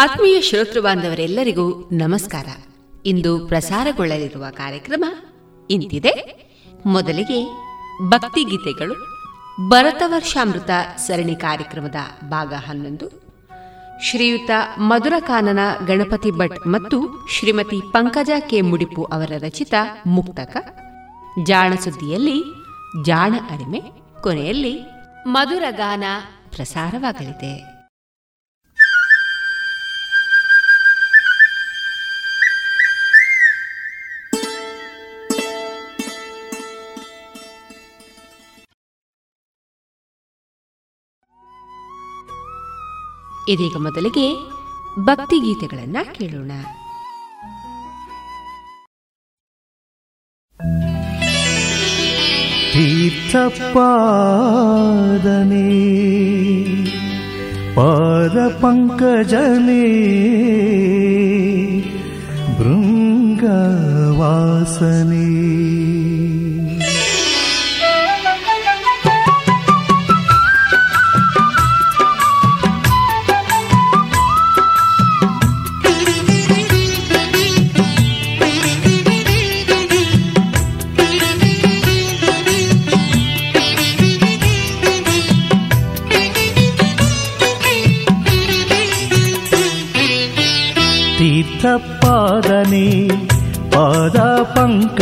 ಆತ್ಮೀಯ ಶ್ರೋತೃ ಬಾಂಧವರೆಲ್ಲರಿಗೂ ನಮಸ್ಕಾರ. ಇಂದು ಪ್ರಸಾರಗೊಳ್ಳಲಿರುವ ಕಾರ್ಯಕ್ರಮ ಇಂತಿದೆ. ಮೊದಲಿಗೆ ಭಕ್ತಿಗೀತೆಗಳು ಭರತವರ್ಷಾಮೃತ ಸರಣಿ ಕಾರ್ಯಕ್ರಮದ ಭಾಗ ಹನ್ನೊಂದು. ಶ್ರೀಯುತ ಮಧುರಕಾನನ ಗಣಪತಿ ಭಟ್ ಮತ್ತು ಶ್ರೀಮತಿ ಪಂಕಜ ಕೆ ಮುಡಿಪು ಅವರ ರಚಿತ ಮುಕ್ತಕ, ಜಾಣ ಸುದ್ದಿಯಲ್ಲಿ ಜಾಣ ಅರಿಮೆ, ಕೊನೆಯಲ್ಲಿ ಮಧುರಗಾನ ಪ್ರಸಾರವಾಗಲಿದೆ. ಇದೀಗ ಮೊದಲಿಗೆ ಭಕ್ತಿಗೀತೆಗಳನ್ನ ಕೇಳೋಣ. ತೀರ್ಥಪಾದನೆ ಪಾದ ಪಂಕಜನೆ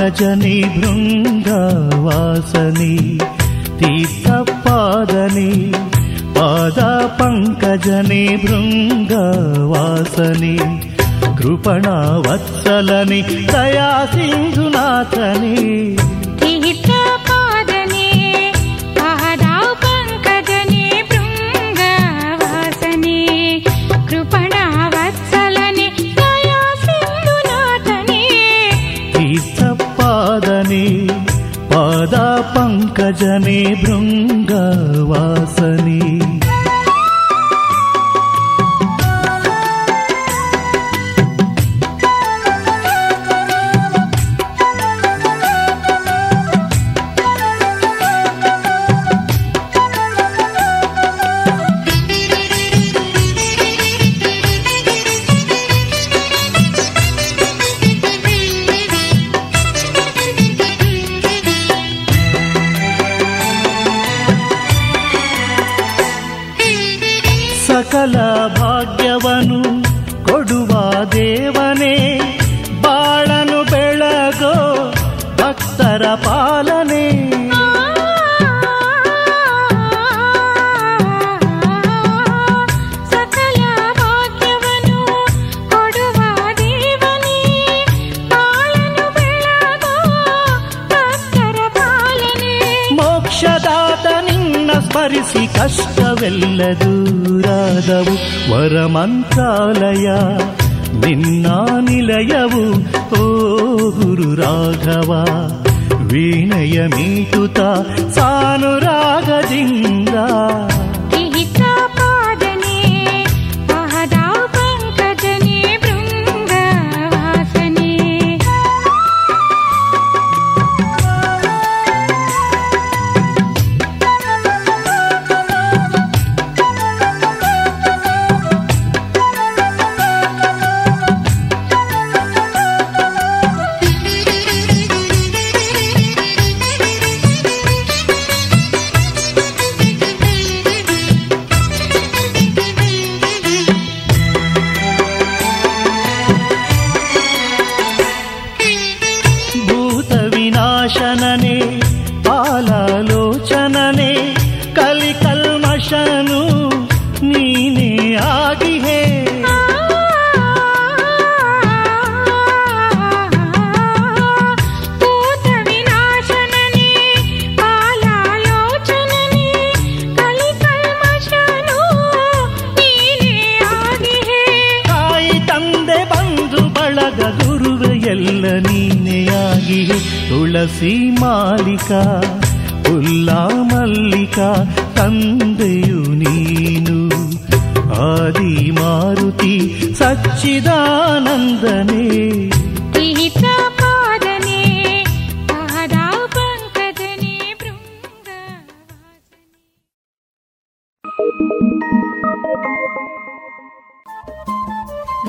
రజని బృందవాసని తీర్థపాదని పాద పంకజని బృంగవాసని కృపణవత్సలని దయాసింధునాథని भृङ्गवासने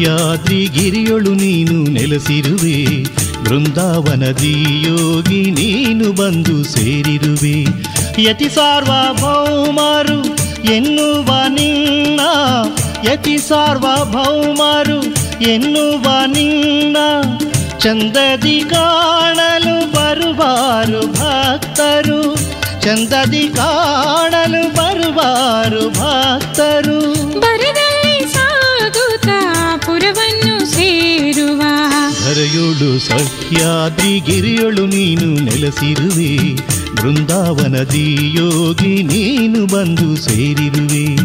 ಸಹ್ಯಾದ್ರಿ ಗಿರಿಯೊಳು ನೀನು ನೆಲೆಸಿರುವೆ. ಬೃಂದಾವನದಿ ಯೋಗಿ ನೀನು ಬಂದು ಸೇರಿರುವೆ. ಯತಿ ಸಾರ್ವಭೌಮರು ಎನ್ನುವ ನಿನ್ನ. ಯತಿ ಸಾರ್ವಭೌಮರು ಎನ್ನುವ ನಿನ್ನ. ಚಂದದಿ ಕಾಣಲು ಬರುವಾರು ಭಕ್ತರು. ಚಂದದಿ ಕಾಣಲು ಬರುವಾರು ಭಕ್ತರು. ಧರೆಯೋಳು ಸಹ್ಯಾದ್ರಿ ಗಿರಿಯೊಳು ನೀನು ನೆಲೆಸಿರುವೆ. ಬೃಂದಾವನದಿ ಯೋಗಿ ನೀನು ಬಂದು ಸೇರಿರುವೆ.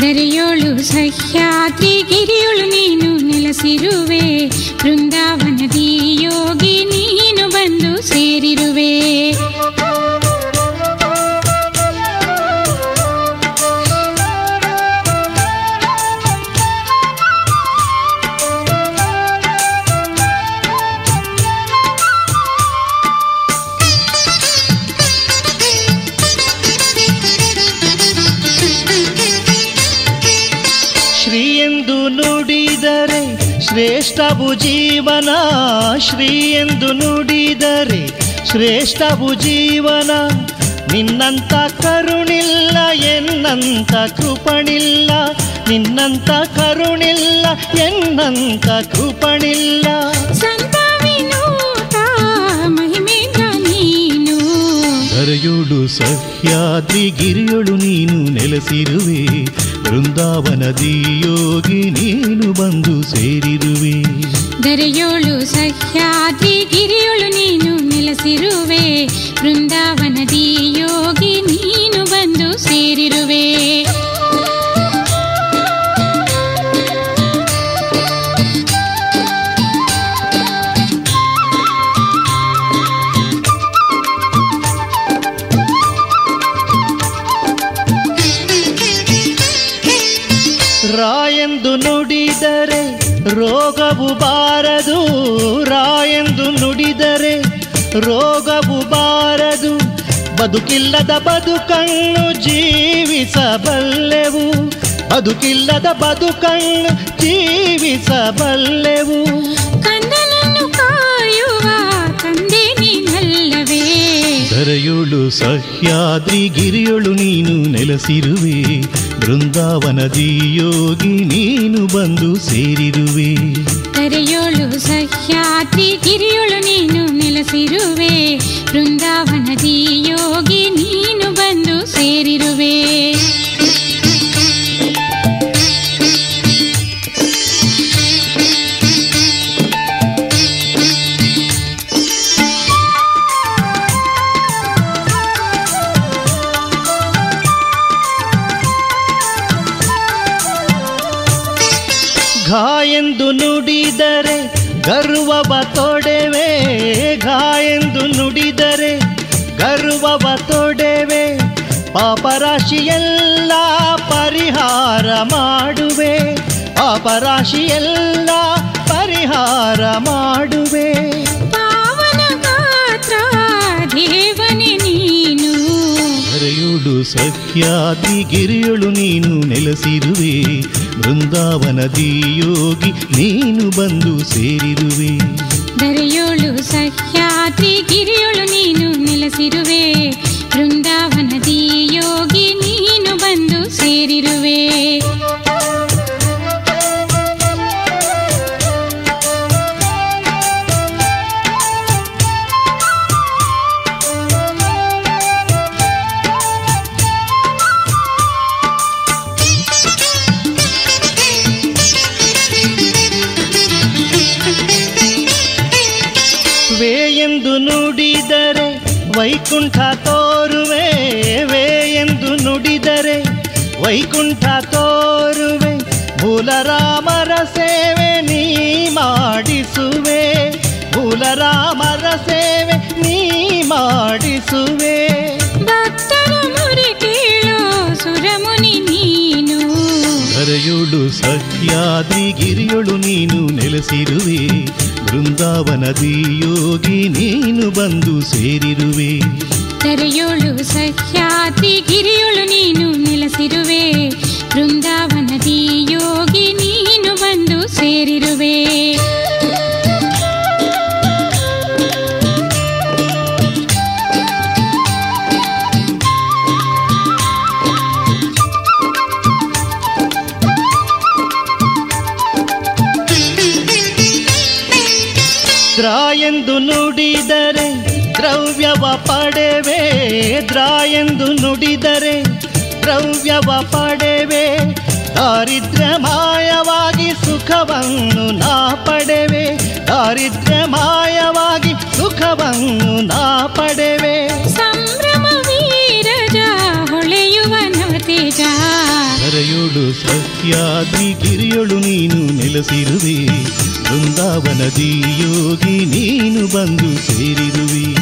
ದರೆಯೋಳು ಸಹ್ಯಾದ್ರಿ ಗಿರಿಯೋಳು ನೀನು ನೆಲೆಸಿರುವೆ. ಬೃಂದಾವನದಿ ಯೋಗಿ ನೀನು ಬಂದು ಸೇರಿರುವೆ. ನುಡಿದರೆ ಶ್ರೇಷ್ಠವು ಜೀವನ ಶ್ರೀ ಎಂದು ನುಡಿದರೆ ಶ್ರೇಷ್ಠವು ಜೀವನ ನಿನ್ನಂತ ಕರುಣಿಲ್ಲ ಎನ್ನಂತ ಕೃಪಣಿಲ್ಲ. ನಿನ್ನಂತ ಕರುಣಿಲ್ಲ ಎನ್ನಂತ ಕೃಪಣಿಲ್ಲ. ಸಹ್ಯಾದ್ರಿ ಗಿರಿಯೊಳು ನೀನು ನೆಲೆಸಿರುವೆ. ಬೃಂದಾವನದಿ ಯೋಗಿ ನೀನು ಬಂದು ಸೇರಿರುವೆ. ದರೆಯೋಳು ಸಹ್ಯಾದ್ರಿ ಗಿರಿಯೋಳು ನೀನು ನೆಲೆಸಿರುವೆ. ವೃಂದಾವನದಿ ಯೋಗಿ ನೀನು ಬಂದು ಸೇರಿರುವೆ. ರೋಗವು ಬಾರದು ರಾಯೆಂದು ನುಡಿದರೆ ರೋಗವು ಬಾರದು. ಬದುಕಿಲ್ಲದ ಬದುಕನ್ನು ಜೀವಿಸಬಲ್ಲೆವು. ಬದುಕಿಲ್ಲದ ಬದುಕನ್ನು ಜೀವಿಸಬಲ್ಲೆವು. ಸಹ್ಯಾದ್ರಿ ಗಿರಿಯೊಳು ನೀನು ನೆಲೆಸಿರುವೆ. ಬೃಂದಾವನದಿ ಯೋಗಿ ನೀನು ಬಂದು ಸೇರಿರುವೆ. ಕರೆಯೋಳು ಸಹ್ಯಾದ್ರಿ ಗಿರಿಯೊಳು ನೀನು ನೆಲೆಸಿರುವೆ. ಬೃಂದಾವನದಿ ಯೋಗಿ ನೀನು ಬಂದು ಸೇರಿರುವೆ. ಗರ್ವವ ತೊಡೆವೆ ಪಾಪರಾಶಿಯೆಲ್ಲ ಪರಿಹಾರ ಮಾಡುವೆ ಪಾಪರಾಶಿಯೆಲ್ಲ ಪರಿಹಾರ ಮಾಡುವೆ. ಪಾವನ ಗಾತ್ರ ದೇವನೆ ನೀನು. ಧರೆಯೋಳು ಸಖ್ಯಾತಿ ಗಿರಿಯೊಳು ನೀನು ನೆಲೆಸಿರುವೆ. ಬೃಂದಾವನದಿ ಯೋಗಿ ನೀನು ಬಂದು ಸೇರಿರುವೆ. ದರೆಯೋಳು ಸಹ್ಯಾದ್ರಿ ಗಿರಿಯೊಳು ನೀನು ನೆಲೆಸಿರುವೆ. ಬೃಂದಾವನದಿ ಯೋಗಿ ನೀನು ಬಂದು ಸೇರಿರುವೆ. ನುಡಿದರೆ ವೈಕುಂಠ ತೋರುವೆ ವೇ ಎಂದು ನುಡಿದರೆ ವೈಕುಂಠ ತೋರುವೆ ಭೂಲರಾಮರ ಸೇವೆ ನೀ ಮಾಡಿಸುವೆ ಭೂಲರಾಮರ ಸೇವೆ ನೀ ಮಾಡಿಸುವೆ ಧರೆಯೋಳು ಸಹ್ಯಾದ್ರಿ ಗಿರಿಯೊಳು ನೀನು ನೆಲೆಸಿರುವೆ. ಬೃಂದಾವನದಿ ಯೋಗಿ ನೀನು ಬಂದು ಸೇರಿರುವೆ. ದರೆಯೋಳು ಸಹ್ಯಾದ್ರಿ ಗಿರಿಯೊಳು ನೀನು ನೆಲೆಸಿರುವೆ. ಬೃಂದಾವನದಿ ಯೋಗಿ ನೀನು ಬಂದು ಸೇರಿರುವೆ. ಎಂದು ನುಡಿದರೆ ದ್ರವ್ಯವ ಪಡೆವೆ. ದ್ರಾ ಎಂದು ನುಡಿದರೆ ದ್ರವ್ಯವ ಪಡೆವೆ. ದಾರಿದ್ರ್ಯ ಮಾಯವಾಗಿ ಸುಖವನ್ನು ನಾ ಪಡೆವೆ. ದಾರಿದ್ರ್ಯ ಮಾಯವಾಗಿ ಸುಖವನ್ನು ನಾ ಪಡೆವೆ. ಸಂಭ್ರಮ ವೀರಜ, ಹೊಳೆಯುವ ನವತೇಜ ಕರೆಯೋಳು ಸತ್ಯಾದ್ರಿ ಗಿರಿಯೊಳು ನೀನು ನೆಲೆಸಿರುವೆ. ಬೃಂದಾವನದಿ ಯೋಗಿ ನೀನು ಬಂದು ಸೇರಿರುವೆ.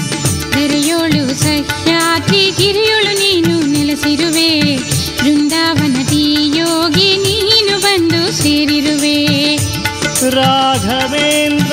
ಕರೆಯೋಳು ಸಹ್ಯಾದ್ರಿ ಗಿರಿಯೊಳು ನೀನು ನೆಲೆಸಿರುವೆ. ಬೃಂದಾವನದಿ ಯೋಗಿ ನೀನು ಬಂದು ಸೇರಿರುವೆ. ರಾಘವೇಂದ್ರ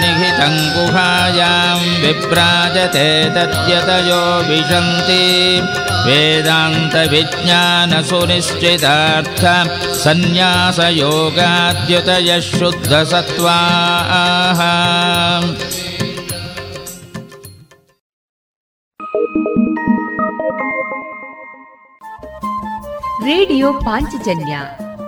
निहितं गुहायां विभ्राजते तद्यतयो विशन्ति। वेदान्तविज्ञानसुनिश्चितार्थ सन्न्यासयोगाद्युतयः शुद्धसत्त्वाः। ರೇಡಿಯೋ ಪಾಂಚಜನ್ಯ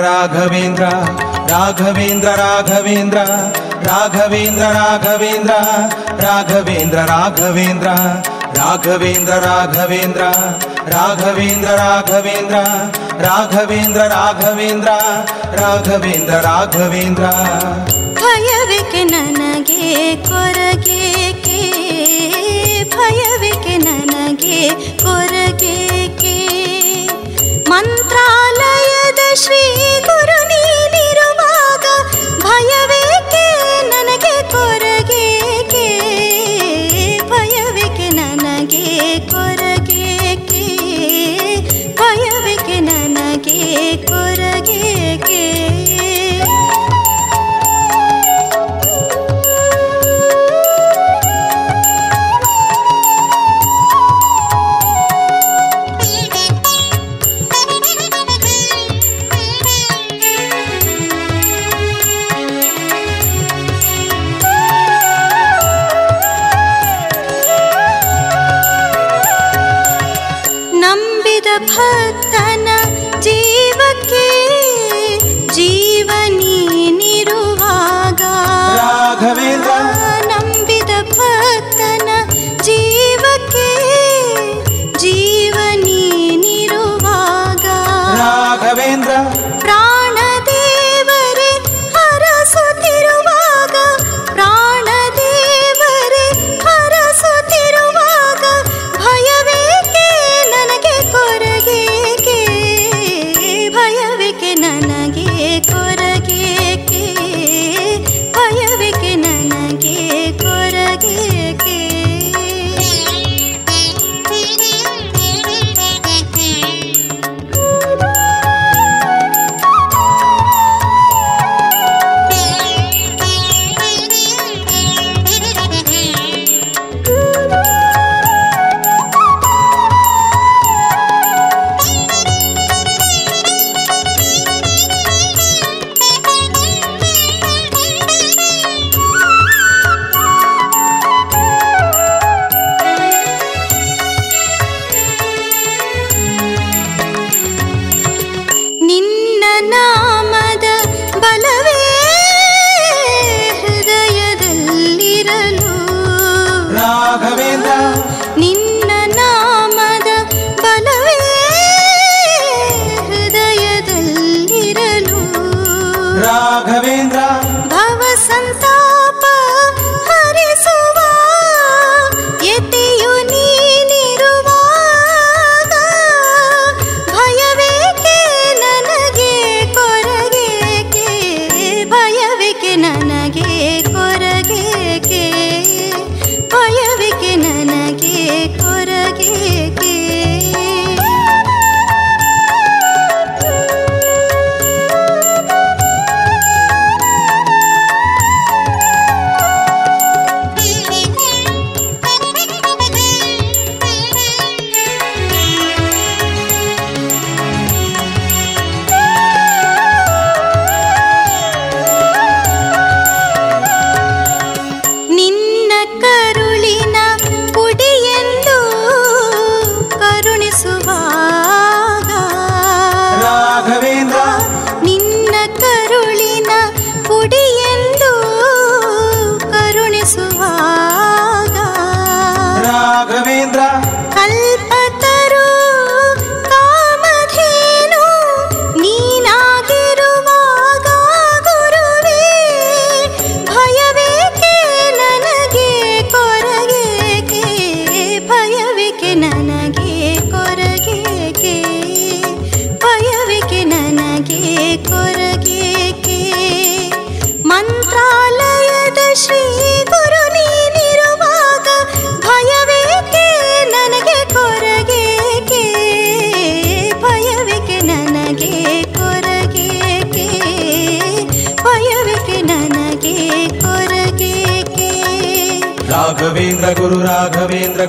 ರಾಘವೇಂದ್ರ ರಾಘವೇಂದ್ರ ರಾಘವೇಂದ್ರ ರಾಘವೇಂದ್ರ ರಾಘವೇಂದ್ರ ರಾಘವೇಂದ್ರ ರಾಘವೇಂದ್ರ ರಾಘವೇಂದ್ರ ರಾಘವೇಂದ್ರ ರಾಘವೇಂದ್ರ ರಾಘವೇಂದ್ರ ರಾಘವೇಂದ್ರ ರಾಘವೇಂದ್ರ ರಾಘವೇಂದ್ರ ರಾಘವೇಂದ್ರ ಭಯವಿಕೆ ನನಗೆ ಕೊರಗೆ ಭಯ श्री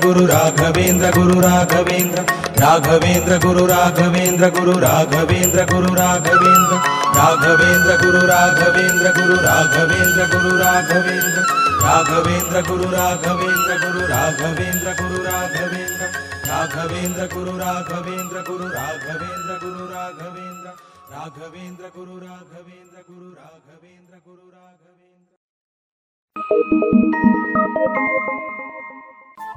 ರಾಘವೇಂದ್ರ ಗುರು ರಾಘವೇಂದ್ರ ಗುರು ರಾಘವೇಂದ್ರ ರಾಘವೇಂದ್ರ ಗುರು ರಾಘವೇಂದ್ರ ಗುರು ರಾಘವೇಂದ್ರ ಗುರು ರಾಘವೇಂದ್ರ ರಾಘವೇಂದ್ರ ಗುರು ರಾಘವೇಂದ್ರ ಗುರು ರಾಘವೇಂದ್ರ ಗುರು ರಾಘವೇಂದ್ರ ರಾಘವೇಂದ್ರ ಗುರು ರಾಘವೇಂದ್ರ ಗುರು ರಾಘವೇಂದ್ರ ಗುರು ರಾಘವೇಂದ್ರ ರಾಘವೇಂದ್ರ ಗುರು ರಾಘವೇಂದ್ರ ಗುರು ರಾಘವೇಂದ್ರ ಗುರು ರಾಘವೇಂದ್ರ ರಾಘವೇಂದ್ರ ಗುರು ರಾಘವೇಂದ್ರ ಗುರು ರಾಘವೇಂದ್ರ ಗುರು ರಾಘವೇಂದ್ರ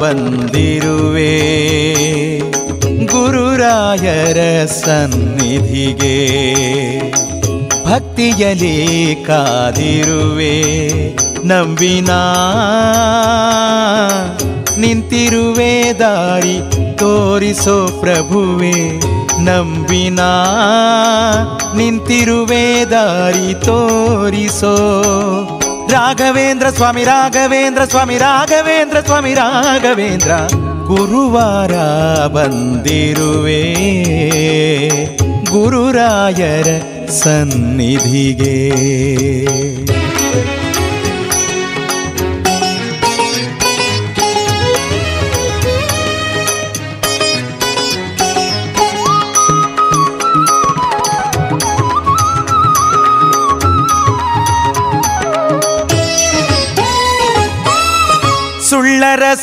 ಬಂದಿರುವೆ. ಗುರುರಾಯರ ಸನ್ನಿಧಿಗೆ ಭಕ್ತಿಯಲಿ ಕಾದಿರುವೆ ನಂಬಿನ ನಿಂತಿರುವೆ ದಾರಿ ತೋರಿಸೋ ಪ್ರಭುವೆ. ನಂಬಿನ ನಿಂತಿರುವೆ ದಾರಿ ತೋರಿಸೋ ರಾಘವೇಂದ್ರ ಸ್ವಾಮಿ ರಾಘವೇಂದ್ರ ಸ್ವಾಮಿ ರಾಘವೇಂದ್ರ ಸ್ವಾಮಿ ರಾಘವೇಂದ್ರ ಗುರುವಾರ ಬಂದಿರುವೆ. ಗುರುರಾಯರ ಸನ್ನಿಧಿಗೆ.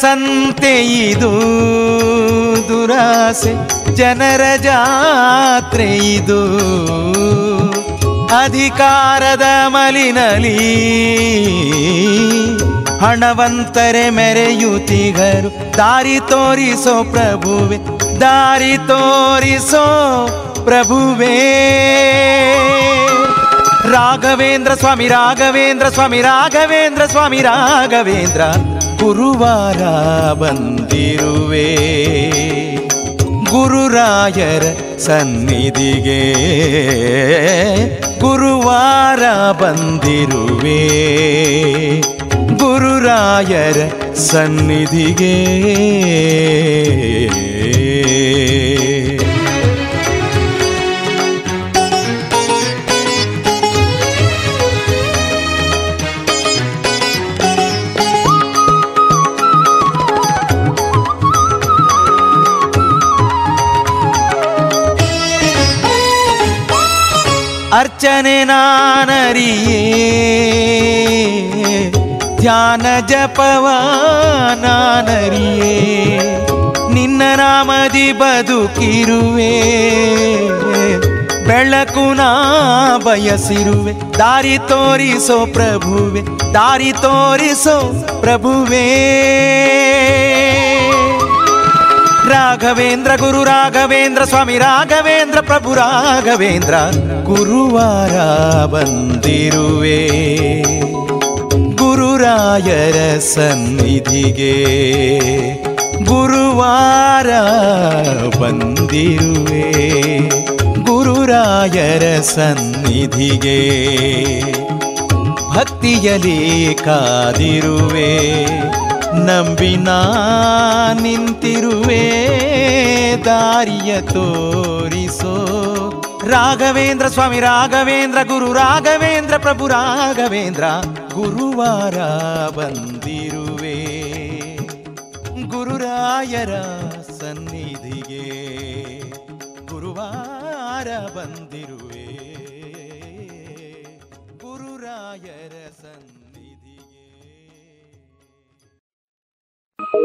ಸಂತೆ ಇದು ದುರಾಸೆ, ಜನರ ಜಾತ್ರೆ ಇದು. ಅಧಿಕಾರದ ಮಲಿನಲಿ ಹಣವಂತರೆ ಮೆರೆಯುತ್ತಿಗರು ದಾರಿ ತೋರಿಸೋ ಪ್ರಭುವೆ, ದಾರಿ ತೋರಿಸೋ ಪ್ರಭುವೇ. ರಾಘವೇಂದ್ರ ಸ್ವಾಮಿ ರಾಘವೇಂದ್ರ ಸ್ವಾಮಿ ರಾಘವೇಂದ್ರ ಸ್ವಾಮಿ, ರಾಘವೇಂದ್ರ. ಗುರುವಾರ ಬಂದಿರುವೆ. ಗುರುರಾಯರ ಸನ್ನಿಧಿಗೆ ಗುರುವಾರ ಬಂದಿರುವೆ. ಗುರುರಾಯರ ಸನ್ನಿಧಿಗೆ ಅರ್ಚನೆ ನಾನರಿಯೇ. ಧ್ಯಾನ ಜಪವ ನಾನರಿಯೇ. ನಿನ್ನ ನಾಮದಿ ಬದುಕಿರುವೆ. ಬೆಳಕು ನಾ ಬಯಸಿರುವೆ. ದಾರಿ ತೋರಿಸೋ ಪ್ರಭುವೆ. ದಾರಿ ತೋರಿಸೋ ಪ್ರಭುವೇ. ರಾಘವೇಂದ್ರ ಗುರು ರಾಘವೇಂದ್ರ ಸ್ವಾಮಿ ರಾಘವೇಂದ್ರ ಪ್ರಭು ರಾಘವೇಂದ್ರ ಗುರುವಾರ ಬಂದಿರುವೆ. ಗುರುರಾಯರ ಸನ್ನಿಧಿಗೆ ಗುರುವಾರ ಬಂದಿರುವೆ. ಗುರುರಾಯರ ಸನ್ನಿಧಿಗೆ ಭಕ್ತಿಯಲಿ ಕಾದಿರುವೆ. ನಂಬಿನ ನಿಂತಿರುವೆ, ದಾರಿಯ ತೋರಿಸೋ. ರಾಘವೇಂದ್ರ ಸ್ವಾಮಿ, ರಾಘವೇಂದ್ರ ಗುರು, ರಾಘವೇಂದ್ರ ಪ್ರಭು, ರಾಘವೇಂದ್ರ ಗುರುವಾರ ಬಂದಿರುವೆ. ಗುರುರಾಯರ ಸನ್ನಿಧಿಗೆ ಗುರುವಾರ ಬಂದಿರುವೆ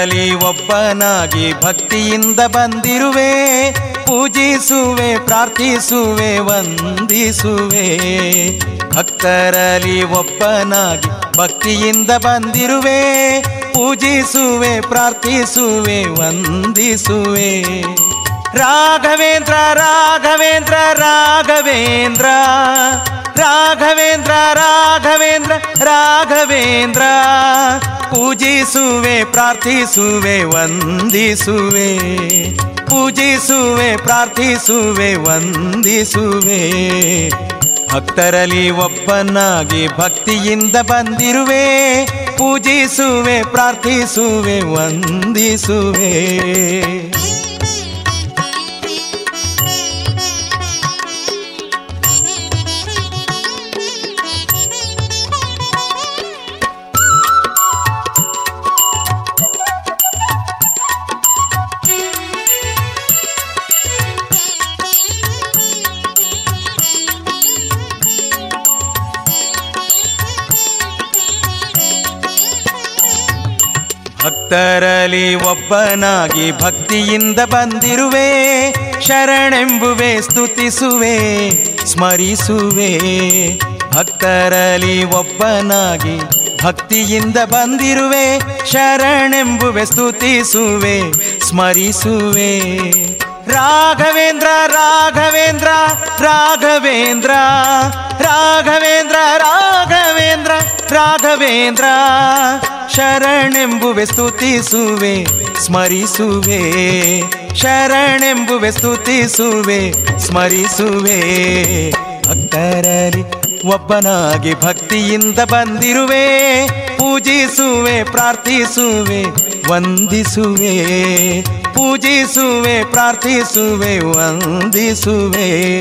ಭಕ್ತರಲ್ಲಿ ಒಬ್ಬನಾಗಿ ಭಕ್ತಿಯಿಂದ ಬಂದಿರುವೆ, ಪೂಜಿಸುವೆ, ಪ್ರಾರ್ಥಿಸುವೆ, ವಂದಿಸುವೆ. ಭಕ್ತರಲ್ಲಿ ಒಬ್ಬನಾಗಿ ಭಕ್ತಿಯಿಂದ ಬಂದಿರುವೆ, ಪೂಜಿಸುವೆ, ಪ್ರಾರ್ಥಿಸುವೆ, ವಂದಿಸುವೆ. ರಾಘವೇಂದ್ರ ರಾಘವೇಂದ್ರ ರಾಘವೇಂದ್ರ ರಾಘವೇಂದ್ರ ರಾಘವೇಂದ್ರ ರಾಘವೇಂದ್ರ. ಪೂಜಿಸುವೆ, ಪ್ರಾರ್ಥಿಸುವೆ, ವಂದಿಸುವೆ. ಪೂಜಿಸುವೆ, ಪ್ರಾರ್ಥಿಸುವೆ, ವಂದಿಸುವೆ. ಭಕ್ತರಲ್ಲಿ ಒಬ್ಬನಾಗಿ ಭಕ್ತಿಯಿಂದ ಬಂದಿರುವೆ. ಪೂಜಿಸುವೆ, ಪ್ರಾರ್ಥಿಸುವೆ, ವಂದಿಸುವೆ. ಭಕ್ತರಲ್ಲಿ ಒಬ್ಬನಾಗಿ ಭಕ್ತಿಯಿಂದ ಬಂದಿರುವೆ, ಶರಣೆಂಬುವೆ, ಸ್ತುತಿಸುವೆ, ಸ್ಮರಿಸುವೆ. ಭಕ್ತರಲ್ಲಿ ಒಬ್ಬನಾಗಿ ಭಕ್ತಿಯಿಂದ ಬಂದಿರುವೆ, ಶರಣೆಂಬುವೆ, ಸ್ತುತಿಸುವೆ, ಸ್ಮರಿಸುವೆ. ರಾಘವೇಂದ್ರ ರಾಘವೇಂದ್ರ ರಾಘವೇಂದ್ರ ರಾಘವೇಂದ್ರ ರಾಘವೇಂದ್ರ ರಾಘವೇಂದ್ರ. ಶರಣೆಂಬುವೆ ಸ್ತುತಿಸುವೆ, ಸ್ಮರಿಸುವೆ. ಶರಣೆಂಬುವೆ ಸ್ತುತಿಸುವೆ, ಸ್ಮರಿಸುವೆ. ಭಕ್ತರಲ್ಲಿ ಒಬ್ಬನಾಗಿ ಭಕ್ತಿಯಿಂದ ಬಂದಿರುವೆ, ಪೂಜಿಸುವೆ, ಪ್ರಾರ್ಥಿಸುವೆ, ವಂದಿಸುವೆ. ಪೂಜಿಸುವೆ, ಪ್ರಾರ್ಥಿಸುವೆ, ವಂದಿಸುವೆ.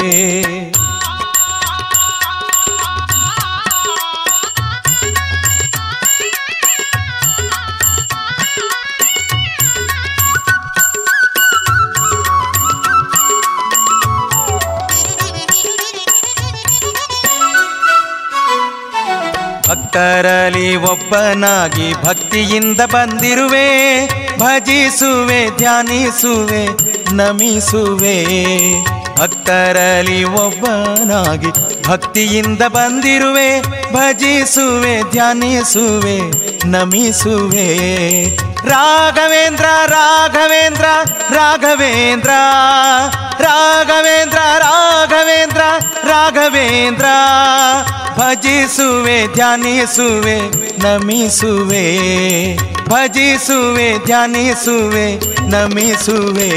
ಭಕ್ತರಲ್ಲಿ ಒಬ್ಬನಾಗಿ ಭಕ್ತಿಯಿಂದ ಬಂದಿರುವೆ ಭಜಿಸುವೆ ಧ್ಯಾನಿಸುವೆ ನಮಿಸುವೆ. ಭಕ್ತರಲ್ಲಿ ಒಬ್ಬನಾಗಿ ಭಕ್ತಿಯಿಂದ ಬಂದಿರುವೆ ಭಜಿಸುವೆ ಧ್ಯಾನಿಸುವೆ ನಮಿಸುವೆ. ರಾಘವೇಂದ್ರ ರಾಘವೇಂದ್ರ ರಾಘವೇಂದ್ರ ರಾಘವೇಂದ್ರ ರಾಘವೇಂದ್ರ ರಾಘವೇಂದ್ರ. ಭಜಿಸುವೆ, ಧ್ಯಾನಿಸುವೆ, ನಮಿಸುವೆ. ಭಜಿಸುವೆ, ಧ್ಯಾನಿಸುವೆ, ನಮಿಸುವೆ.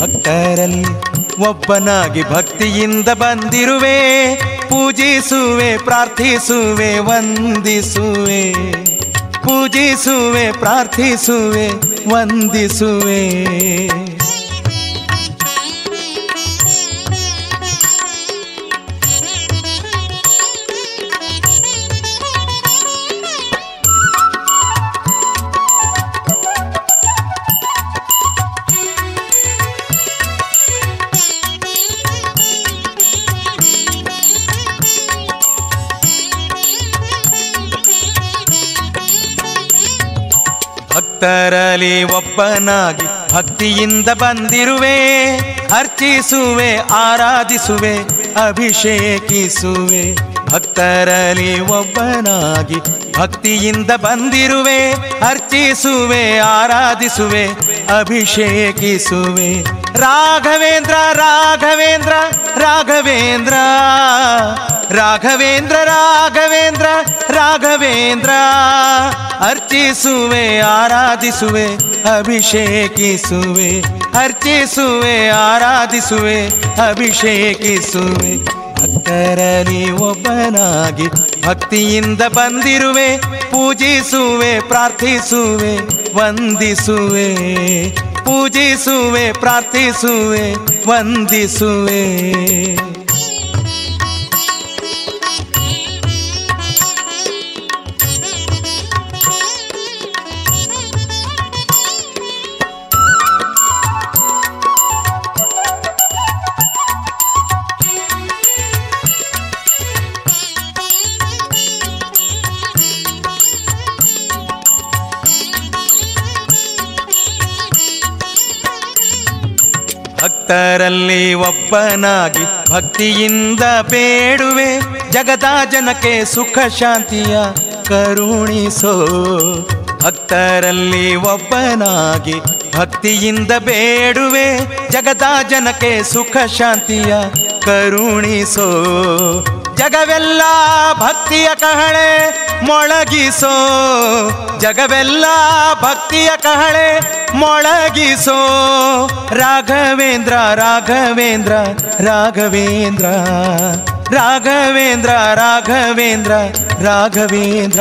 ಭಕ್ತರಲ್ಲಿ ಒಬ್ಬನಾಗಿ ಭಕ್ತಿಯಿಂದ ಬಂದಿರುವೆ. ಪೂಜಿಸುವೆ, ಪ್ರಾರ್ಥಿಸುವೆ, ವಂದಿಸುವೆ. ಪೂಜಿಸುವೆ ಪ್ರಾರ್ಥಿಸುವೆ ವಂದಿಸುವೆ. ಭಕ್ತರಲ್ಲಿ ಒಬ್ಬನಾಗಿ ಭಕ್ತಿಯಿಂದ ಬಂದಿರುವೆ, ಅರ್ಚಿಸುವೆ, ಆರಾಧಿಸುವೆ, ಅಭಿಷೇಕಿಸುವೆ. ಭಕ್ತರಲ್ಲಿ ಒಬ್ಬನಾಗಿ ಭಕ್ತಿಯಿಂದ ಬಂದಿರುವೆ, ಅರ್ಚಿಸುವೆ, ಆರಾಧಿಸುವೆ, ಅಭಿಷೇಕಿಸುವೆ. ರಾಘವೇಂದ್ರ ರಾಘವೇಂದ್ರ ರಾಘವೇಂದ್ರ. ರಾಘವೇಂದ್ರ ರಾಘವೇಂದ್ರ ರಾಘವೇಂದ್ರ, ಅರ್ಚಿಸುವೆ, ಆರಾಧಿಸುವೆ, ಅಭಿಷೇಕಿಸುವೆ, ಅರ್ಚಿಸುವೆ, ಆರಾಧಿಸುವೆ, ಅಭಿಷೇಕಿಸುವೆ. ಭಕ್ತರಲ್ಲಿ ಒಬ್ಬನಾಗಿ ಭಕ್ತಿಯಿಂದ ಬಂದಿರುವೆ, ಪೂಜಿಸುವೆ, ಪ್ರಾರ್ಥಿಸುವೆ, ವಂದಿಸುವೆ. ಪೂಜಿಸುವೆ, ಪ್ರಾರ್ಥಿಸುವೆ, ವಂದಿಸುವೆ. ಭಕ್ತರಲ್ಲಿ ಒಬ್ಬನಾಗಿ ಭಕ್ತಿಯಿಂದ ಬೇಡುವೆ. ಜಗದ ಜನಕ್ಕೆ ಸುಖ ಶಾಂತಿಯ ಕರುಣಿಸೋ. ಭಕ್ತರಲ್ಲಿ ಒಬ್ಬನಾಗಿ ಭಕ್ತಿಯಿಂದ ಬೇಡುವೆ. ಜಗದ ಜನಕ್ಕೆ ಸುಖ ಶಾಂತಿಯ ಕರುಣಿಸೋ. ಜಗವೆಲ್ಲ ಭಕ್ತಿಯ ಕಹಳೆ. ಮೊಳಗಿಸೋ ಜಗವೆಲ್ಲ ಭಕ್ತಿಯ ಕಹಳೆ. ಮೊಳಗಿಸೋ ರಾಘವೇಂದ್ರ ರಾಘವೇಂದ್ರ ರಾಘವೇಂದ್ರ ರಾಘವೇಂದ್ರ ರಾಘವೇಂದ್ರ ರಾಘವೇಂದ್ರ.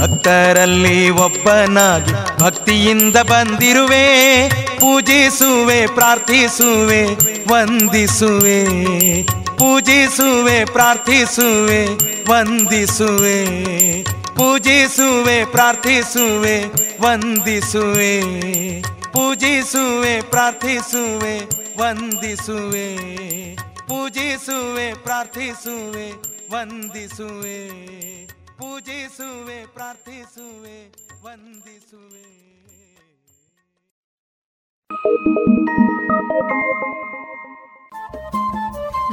ಭಕ್ತರಲ್ಲಿ ಒಬ್ಬನಾಗಿ ಭಕ್ತಿಯಿಂದ ಬಂದಿರುವೆ. ಪೂಜಿಸುವೆ, ಪ್ರಾರ್ಥಿಸುವೆ, ವಂದಿಸುವೆ. ಪೂಜಿಸುವೆ, ಪ್ರಾರ್ಥಿಸುವೆ. ವಂದಿಸುವೆ ಪೂಜಿಸುವೆ ಪ್ರಾರ್ಥಿಸುವೆ ವಂದಿಸುವೆ ಪೂಜಿಸುವೆ ಪ್ರಾರ್ಥಿಸುವೆ ವಂದಿಸುವೆ ಪೂಜಿಸುವೆ ಪ್ರಾರ್ಥಿಸುವೆ ವಂದಿಸುವೆ ಪೂಜಿಸುವೆ ಪ್ರಾರ್ಥಿಸುವೆ ವಂದಿಸುವೆ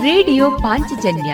ರೇಡಿಯೋ ಪಾಂಚಜನ್ಯ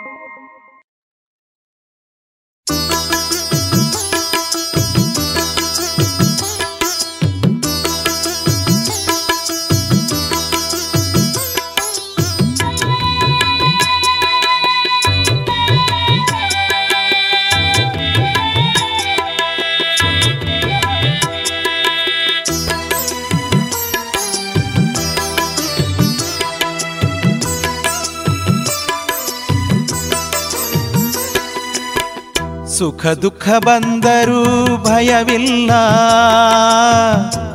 ಸುಖ ದುಃಖ ಬಂದರೂ ಭಯವಿಲ್ಲ.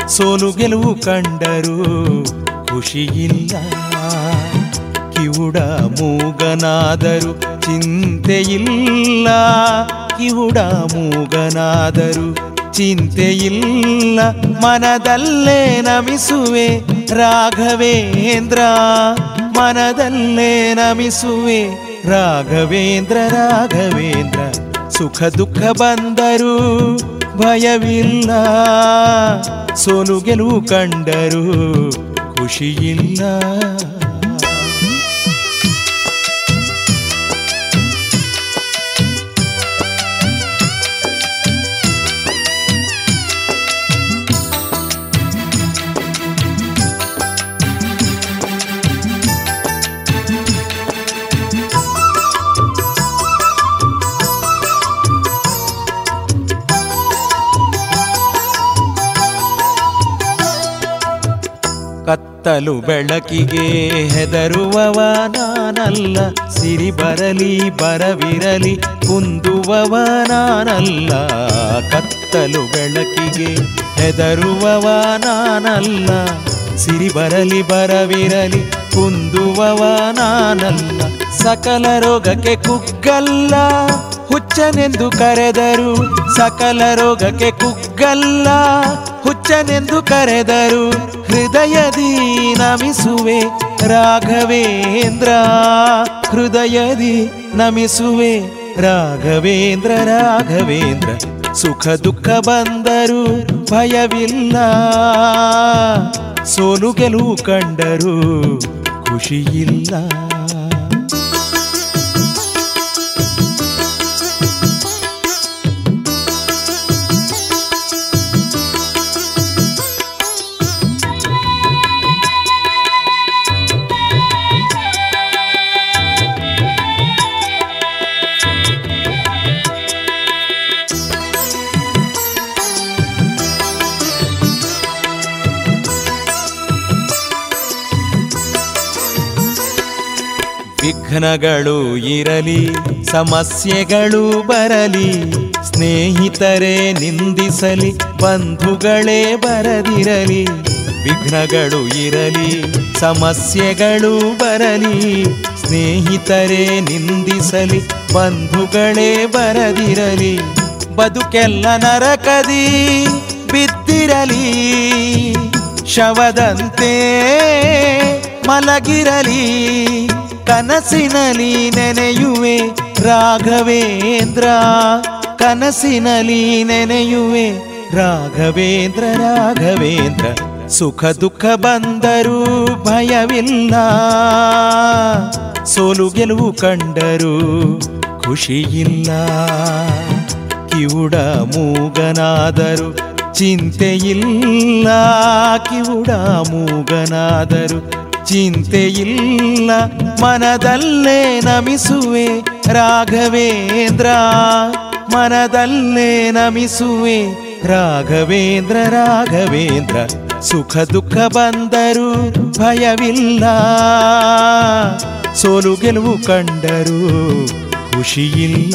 ಸೋಲು ಗೆಲುವು ಕಂಡರೂ ಖುಷಿಯಿಲ್ಲ. ಕಿವುಡ ಮೂಗನಾದರೂ ಚಿಂತೆಯಿಲ್ಲ. ಕಿವುಡ ಮೂಗನಾದರೂ ಚಿಂತೆಯಿಲ್ಲ. ಮನದಲ್ಲೇ ನಮಿಸುವೆ ರಾಘವೇಂದ್ರ. ಮನದಲ್ಲೇ ನಮಿಸುವೆ ರಾಘವೇಂದ್ರ ರಾಘವೇಂದ್ರ. ಸುಖ ದುಃಖ ಬಂದರೂ ಭಯವಿಲ್ಲ. ಸೋಲು ಗೆಲುವು ಕಂಡರೂ ಖುಷಿಯಿಲ್ಲ. ಕತ್ತಲು ಬೆಳಕಿಗೆ ಹೆದರುವವ ನಾನಲ್ಲ, ಸಿರಿ ಬರಲಿ, ಬರವಿರಲಿ, ಕುಂದುವವ ನಾನಲ್ಲ. ಕತ್ತಲು ಬೆಳಕಿಗೆ ಹೆದರುವವ ನಾನಲ್ಲ, ಸಿರಿ ಬರಲಿ, ಬರವಿರಲಿ, ಕುಂದುವವ ನಾನಲ್ಲ. ಸಕಲ ರೋಗಕ್ಕೆ ಕುಗ್ಗಲ್ಲ ಹುಚ್ಚನೆಂದು ಕರೆದರು, ಸಕಲ ರೋಗಕ್ಕೆ ಕುಗ್ಗಲ್ಲ. ಹುಚ್ಚನೆಂದು ಕರೆದರು, ಹೃದಯದಿ ನಮಿಸುವೆ ರಾಘವೇಂದ್ರ. ಹೃದಯದಿ ನಮಿಸುವೆ ರಾಘವೇಂದ್ರ ರಾಘವೇಂದ್ರ. ಸುಖ ದುಃಖ ಬಂದರು ಭಯವಿಲ್ಲ. ಸೋಲು ಗೆಲುವು ಕಂಡರು ಖುಷಿಯಿಲ್ಲ. ವಿಘ್ನಗಳು ಇರಲಿ, ಸಮಸ್ಯೆಗಳು ಬರಲಿ, ಸ್ನೇಹಿತರೇ ನಿಂದಿಸಲಿ, ಬಂಧುಗಳೇ ಬರದಿರಲಿ, ವಿಘ್ನಗಳು ಇರಲಿ, ಸಮಸ್ಯೆಗಳು ಬರಲಿ, ಸ್ನೇಹಿತರೇ ನಿಂದಿಸಲಿ, ಬಂಧುಗಳೇ ಬರದಿರಲಿ, ಬದುಕೆಲ್ಲ ನರಕದಿ ಬಿದ್ದಿರಲಿ, ಶವದಂತೆ ಮಲಗಿರಲಿ. ಕನಸಿನಲಿ ನೆನೆಯುವೆ ರಾಘವೇಂದ್ರ. ಕನಸಿನಲಿ ನೆನೆಯುವೆ ರಾಘವೇಂದ್ರ ರಾಘವೇಂದ್ರ. ಸುಖ ದುಃಖ ಬಂದರೂ ಭಯವಿಲ್ಲ. ಸೋಲು ಗೆಲುವು ಕಂಡರೂ ಖುಷಿಯಿಲ್ಲ. ಕಿವುಡ ಮೂಗನಾದರು ಚಿಂತೆಯಿಲ್ಲ. ಕಿವುಡ ಮೂಗನಾದರು ಚಿಂತೆಯಿಲ್ಲ ಮನದಲ್ಲೇ ನಮಿಸುವೆ ರಾಘವೇಂದ್ರ. ಮನದಲ್ಲೇ ನಮಿಸುವೆ ರಾಘವೇಂದ್ರ ರಾಘವೇಂದ್ರ. ಸುಖ ದುಃಖ ಬಂದರೂ ಭಯವಿಲ್ಲ. ಸೋಲು ಗೆಲುವು ಕಂಡರೂ ಖುಷಿಯಿಲ್ಲ.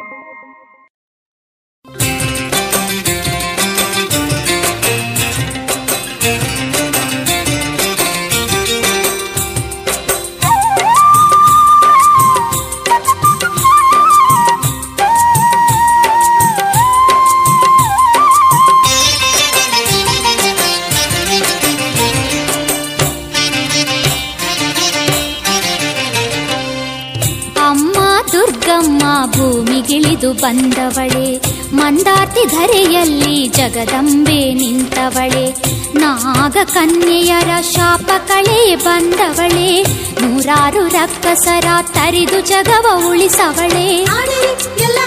ಬಂದವಳೆ, ಮಂದಾರ್ತಿ ಧರೆಯಲ್ಲಿ ಜಗದಂಬೆ ನಿಂತವಳೆ, ನಾಗ ಕನ್ಯೆಯರ ಶಾಪ ಕಳೆ ಬಂದವಳೆ, ನೂರಾರು ರಕ್ಕಸರ ತರಿದು ಜಗವ ಉಳಿಸವಳೆ. ಎಲ್ಲ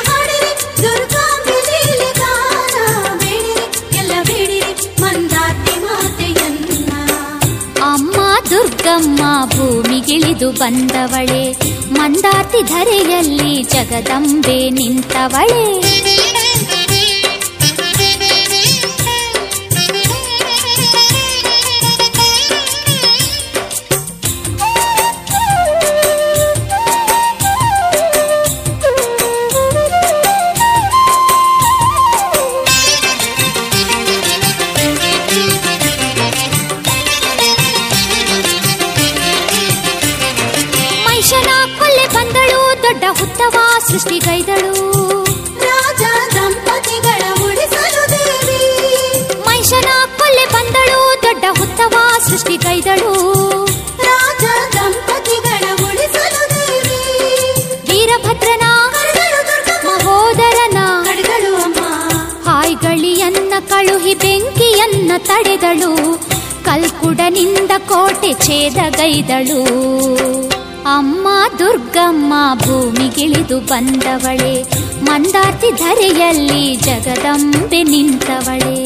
ದುರ್ಗಮ್ಮ ಭೂಮಿಗಿಳಿದು ಬಂದವಳೆ ಮಂದಾತಿ ಧರೆಯಲ್ಲಿ ಜಗದಂಬೆ ನಿಂತವಳೆ. ತಡೆದಳು ಕಲ್ಕುಡನಿಂದ ಕೋಟೆ ಛೇದಗೈದಳು ಅಮ್ಮ ದುರ್ಗಮ್ಮ ಭೂಮಿಗಿಳಿದು ಬಂದವಳೆ ಮಂದಾರ್ತಿ ಧರೆಯಲ್ಲಿ ಜಗದಂಬೆ ನಿಂತವಳೆ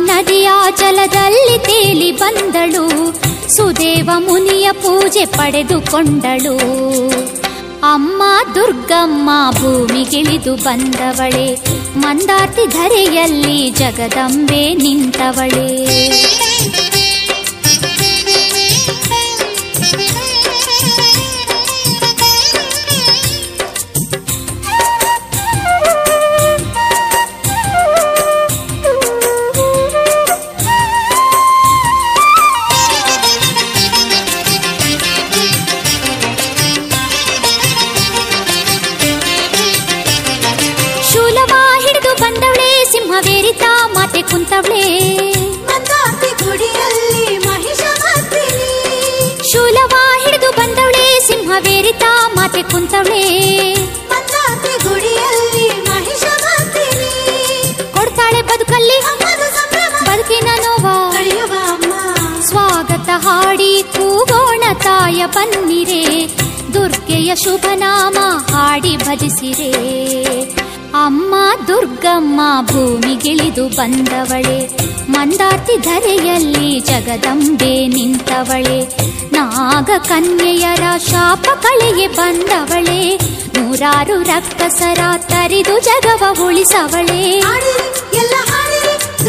ನದಿಯ ಜಲದಲ್ಲಿ ತೇಲಿ ಬಂದಳು. ಸುದೇವ ಮುನಿಯ ಪೂಜೆ ಪಡೆದುಕೊಂಡಳು. ಅಮ್ಮ ದುರ್ಗಮ್ಮ ಭೂಮಿಗಿಳಿದು ಬಂದವಳೆ. ಮಂದಾರ್ತಿ ಧರೆಯಲ್ಲಿ ಜಗದಂಬೆ ನಿಂತವಳೆ. ಮಾತೆ ಕುಂತವಳೆ. ಗುಡಿಯಲ್ಲಿ ಮಹಿಷಮರ್ದಿನಿ ಕೊಡ್ತಾಳೆ ಬದುಕಲ್ಲಿ. ಬದುಕಿನ ನೋವ. ಸ್ವಾಗತ ಹಾಡಿ ಕೂಗೋಣ ತಾಯ ಬನ್ನಿರೆ. ದುರ್ಗೆಯ ಶುಭನಾಮ ಹಾಡಿ ಭಜಿಸಿರೆ. ಅಮ್ಮ ದುರ್ಗಮ್ಮ ಭೂಮಿಗಿಳಿದು ಬಂದವಳೆ. ಮಂದಾರ್ತಿ ಧರೆಯಲ್ಲಿ ಜಗದಂಬೆ ನಿಂತವಳೆ. ನಾಗ ಕನ್ಯೆಯರ ಶಾಪ ಕಳೆಗೆ ಬಂದವಳೆ. ನೂರಾರು ರಕ್ತಸರ ತರಿದು ಜಗವ ಉಳಿಸವಳೆ. ಎಲ್ಲ ಹಾಡಿರಿ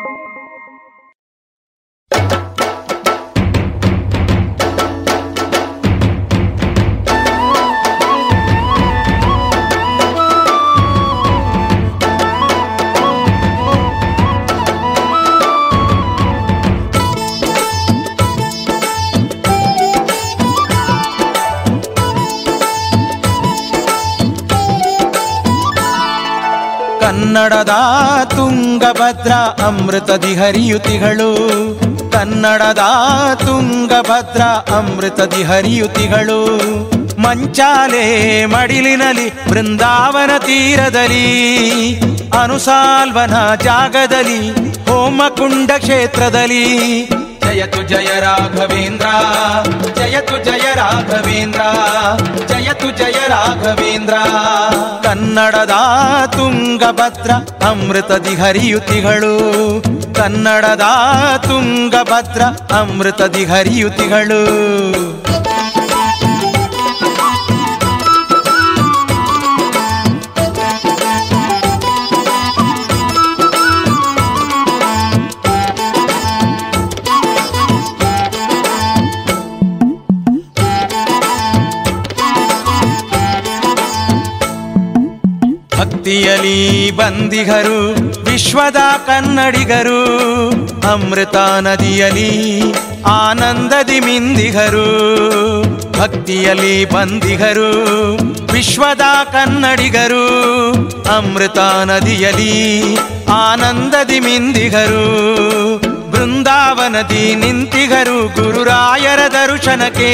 ಕನ್ನಡದ ತುಂಗಭದ್ರ ಅಮೃತದಿ ಹರಿಯುತಿಗಳು ಕನ್ನಡದ ತುಂಗಭದ್ರ ಅಮೃತದಿ ಹರಿಯುತಿಗಳು ಮಂಚಾಲೆ ಮಡಿಲಿನಲಿ ಬೃಂದಾವನ ತೀರದಲ್ಲಿ, ಅನುಸಾಲ್ವನ ಜಾಗದಲ್ಲಿ ಹೋಮಕುಂಡ ಕ್ಷೇತ್ರದಲ್ಲಿ ಜಯತು ಜಯ ರಾಘವೇಂದ್ರ, ಜಯತು ಜಯ ರಾಘವೇಂದ್ರ, ಜಯತು ಜಯ ರಾಘವೇಂದ್ರ. ಕನ್ನಡದ ತುಂಗಭದ್ರ ಅಮೃತದಿ ಹರಿಯುತಿಗಳು ಕನ್ನಡದ ತುಂಗಭದ್ರ ಅಮೃತದಿ ಹರಿಯುತಿಗಳು ಭಕ್ತಿಯಲಿ ಬಂದಿಗರು, ವಿಶ್ವದ ಕನ್ನಡಿಗರು, ಅಮೃತ ನದಿಯಲಿ ಆನಂದದಿ ಮಿಂದಿಗರು, ಭಕ್ತಿಯಲಿ ಬಂದಿಗರು, ವಿಶ್ವದ ಕನ್ನಡಿಗರು, ಅಮೃತ ನದಿಯಲಿ ಆನಂದದಿ ಮಿಂದಿಗರು. ಬೃಂದಾವನದಿ ನಿಂತಿಗರು ಗುರುರಾಯರ ದರ್ಶನಕ್ಕೆ.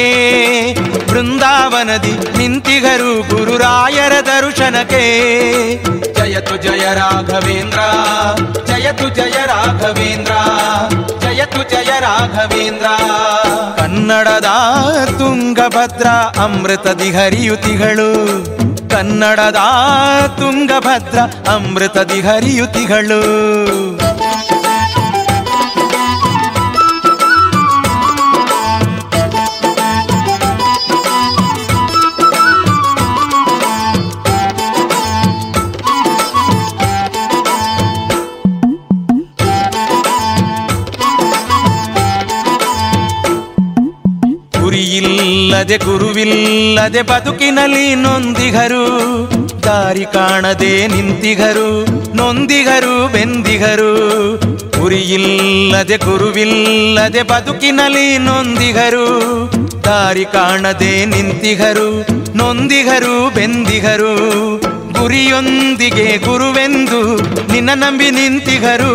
ಬೃಂದಾವನದಿ ನಿಂತಿಗರು ಗುರುರಾಯರ ದರ್ಶನಕ್ಕೆ. ಜಯತು ಜಯ ರಾಘವೇಂದ್ರ, ಜಯತು ಜಯ ರಾಘವೇಂದ್ರ, ಜಯತು ಜಯ ರಾಘವೇಂದ್ರ. ಕನ್ನಡದ ತುಂಗಭದ್ರ ಅಮೃತದಿ ಹರಿಯುತಿಗಳು ಕನ್ನಡದ ತುಂಗಭದ್ರ ಅಮೃತದಿ ಹರಿಯುತಿಗಳು ಗುರಿಯಿಲ್ಲದೆ ಗುರುವಿಲ್ಲದೆ ಬದುಕಿನಲ್ಲಿ ನೊಂದಿಗರು. ದಾರಿ ಕಾಣದೆ ನಿಂತಿಗರು, ನೊಂದಿಗರು ಬೆಂದಿಗರು. ಗುರಿಯಿಲ್ಲದೆ ಗುರುವಿಲ್ಲದೆ ಬದುಕಿನಲ್ಲಿ ನೊಂದಿಗರು. ದಾರಿ ಕಾಣದೆ ನಿಂತಿಗರು, ನೊಂದಿಗರು ಬೆಂದಿಗರು. ಗುರಿಯೊಂದಿಗೆ ಗುರುವೆಂದು ನಿನ್ನ ನಂಬಿ ನಿಂತಿಗರು.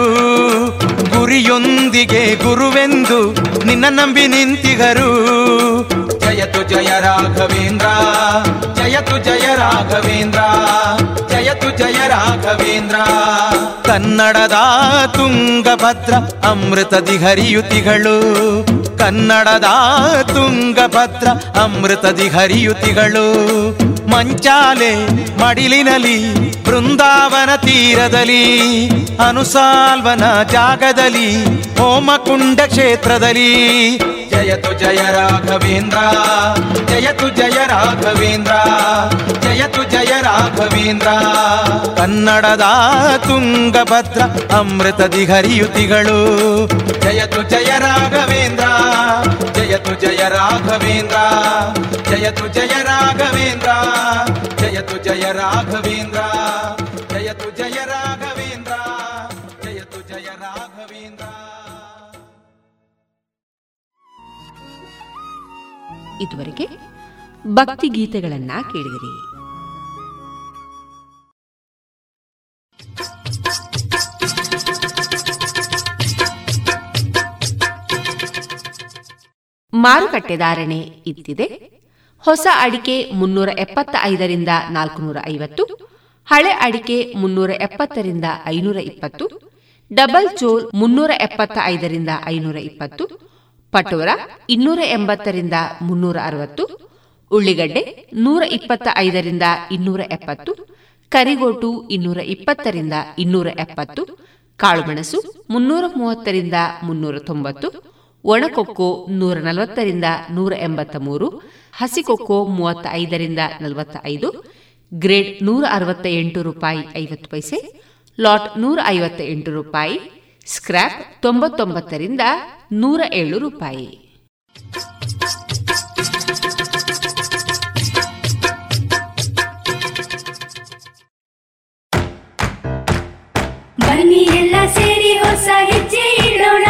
ಗುರಿಯೊಂದಿಗೆ ಗುರುವೆಂದು ನಿನ್ನ ನಂಬಿ ನಿಂತಿಗರು. ಜಯತು ಜಯ ರಾಘವೇಂದ್ರ, ಜಯತು ಜಯ ರಾಘವೇಂದ್ರ, ಜಯತು ಜಯ ರಾಘವೇಂದ್ರ. ಕನ್ನಡದ ತುಂಗಭದ್ರ ಅಮೃತದಿ ಹರಿಯುತಿಗಳು ಕನ್ನಡದ ತುಂಗಭದ್ರ ಅಮೃತದಿ ಹರಿಯುತಿಗಳು ಮಂಚಾಲೆ ಮಡಿಲಿನಲಿ ಬೃಂದಾವನ ತೀರದಲ್ಲಿ, ಅನುಸಾಲ್ವನ ಜಾಗದಲ್ಲಿ ಹೋಮಕುಂಡ ಕ್ಷೇತ್ರದಲ್ಲಿ ಜಯತು ಜಯ ರಾಘವೇಂದ್ರ, ಜಯತು ಜಯ ರಾಘವೇಂದ್ರ, ಜಯತು ಜಯ ರಾಘವೇಂದ್ರ. ಕನ್ನಡದ ತುಂಗಭದ್ರ ಅಮೃತದಿ ಹರಿಯುತಿಗಳು ಜಯತು ಜಯ ರಾಘವೇಂದ್ರ, ಜಯತು ಜಯ ರಾಘವೇಂದ್ರ, ಜಯತು ಜಯ ರಾಘವೇಂದ್ರ, ಜಯತು ಜಯ ರಾಘವೇಂದ್ರ. ಇದುವರೆಗೆ ಭಕ್ತಿ ಗೀತೆಗಳನ್ನ ಕೇಳಿದಿರಿ. ಮಾರುಕಟ್ಟೆ ಧಾರಣೆ ಇತ್ತಿದೆ. ಹೊಸ ಅಡಿಕೆ ಮುನ್ನೂರ ಎಪ್ಪತ್ತ ಐದರಿಂದ ನಾಲ್ಕುನೂರ ಐವತ್ತು, ಹಳೆ ಅಡಿಕೆ ಮುನ್ನೂರ ಎಪ್ಪತ್ತರಿಂದ ಐನೂರ ಇಪ್ಪತ್ತು, ಡಬಲ್ ಚೋಲ್ ಮುನ್ನೂರ ಎಪ್ಪತ್ತ ಐದರಿಂದ ಐನೂರ ಇಪ್ಪತ್ತು ಪಟೋರ ಇನ್ನೂರ ಎಂಬತ್ತರಿಂದ ಮುನ್ನೂರ ಅರವತ್ತು, ಉಳ್ಳಿಗಡ್ಡೆ ನೂರ ಇಪ್ಪತ್ತ ಐದರಿಂದ ಇನ್ನೂರ ಎಪ್ಪತ್ತು, ಕರಿಗೋಟು ಇನ್ನೂರ ಇಪ್ಪತ್ತರಿಂದ ಇನ್ನೂರ ಎಪ್ಪತ್ತು, ಕಾಳುಮೆಣಸು ಮುನ್ನೂರ ಮೂವತ್ತರಿಂದ ಮುನ್ನೂರ ತೊಂಬತ್ತು, ಒಣಕೊಕ್ಕೋ ನೂರ ನಲವತ್ತರಿಂದ ನೂರ ಎಂಬತ್ತ ಮೂರು, ಹಸಿಕೊಕ್ಕೋ ಮೂವತ್ತ ಐದರಿಂದ ನಲವತ್ತ ಐದು, ಗ್ರೇಡ್ ನೂರ ಅರವತ್ತ ಎಂಟು ರೂಪಾಯಿ ಐವತ್ತು ಪೈಸೆ, ಲಾಟ್ ನೂರ ಐವತ್ತ ಎಂಟು ರೂಪಾಯಿ ಸ್ಕ್ರ್ಯಾಪ್ ತೊಂಬತ್ತೊಂಬತ್ತರಿಂದ ನೂರ ಏಳು ರೂಪಾಯಿ. ಬನ್ನಿ ಎಲ್ಲ ಸೇರಿ ಹೊಸ ಹೆಜ್ಜೆ ಇಡೋಣ.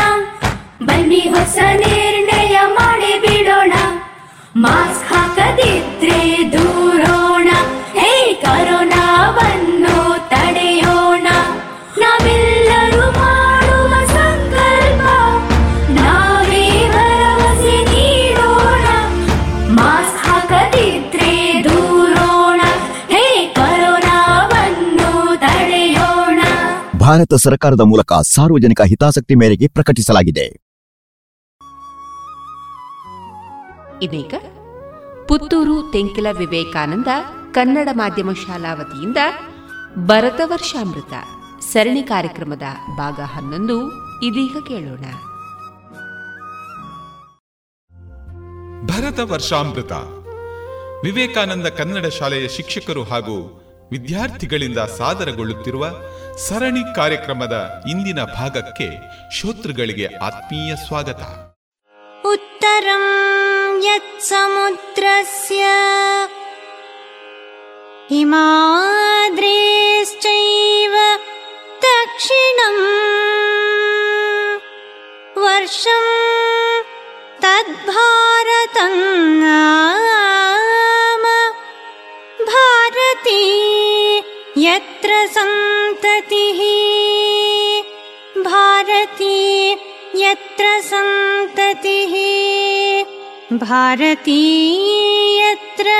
ಬನ್ನಿ ಹೊಸ ನಿರ್ಣಯ ಮಾಡಿ ಬಿಡೋಣ. ಮಾಸ್ಕ್ ಹಾಕದಿದ್ರೆ ದೂರೋಣ ಭಾರತ ಸರ್ಕಾರದ ಮೂಲಕ ಸಾರ್ವಜನಿಕ ಹಿತಾಸಕ್ತಿ ಮೇರೆಗೆ ಪ್ರಕಟಿಸಲಾಗಿದೆ. ಇದೀಗ ಪುತ್ತೂರು ತೆಂಕಿಲ ವಿವೇಕಾನಂದ ಕನ್ನಡ ಮಾಧ್ಯಮ ಶಾಲಾ ವತಿಯಿಂದ ಭರತ ವರ್ಷಾಮೃತ ಸರಣಿ ಕಾರ್ಯಕ್ರಮದ ಭಾಗ ಹನ್ನೊಂದು ಇದೀಗ ಕೇಳೋಣ. ಭರತ ವರ್ಷಾಮೃತ ವಿವೇಕಾನಂದ ಕನ್ನಡ ಶಾಲೆಯ ಶಿಕ್ಷಕರು ಹಾಗೂ ವಿದ್ಯಾರ್ಥಿಗಳಿಂದ ಸಾದರಗೊಳ್ಳುತ್ತಿರುವ ಸರಣಿ ಕಾರ್ಯಕ್ರಮದ ಇಂದಿನ ಭಾಗಕ್ಕೆ ಶೋತೃಗಳಿಗೆ ಆತ್ಮೀಯ ಸ್ವಾಗತ. ಉತ್ತರಂ ಯತ್ ಸಮುದ್ರಸ್ಯ ಹಿಮಾದ್ರೇಶ್ಚೈವ ದಕ್ಷಿಣ ವರ್ಷಂ ತದ್ಭಾರತಂ ಭಾರತಂ ಭಾರತೀ यत्र सन्ततिः भारती यत्र सन्ततिः भारती यत्र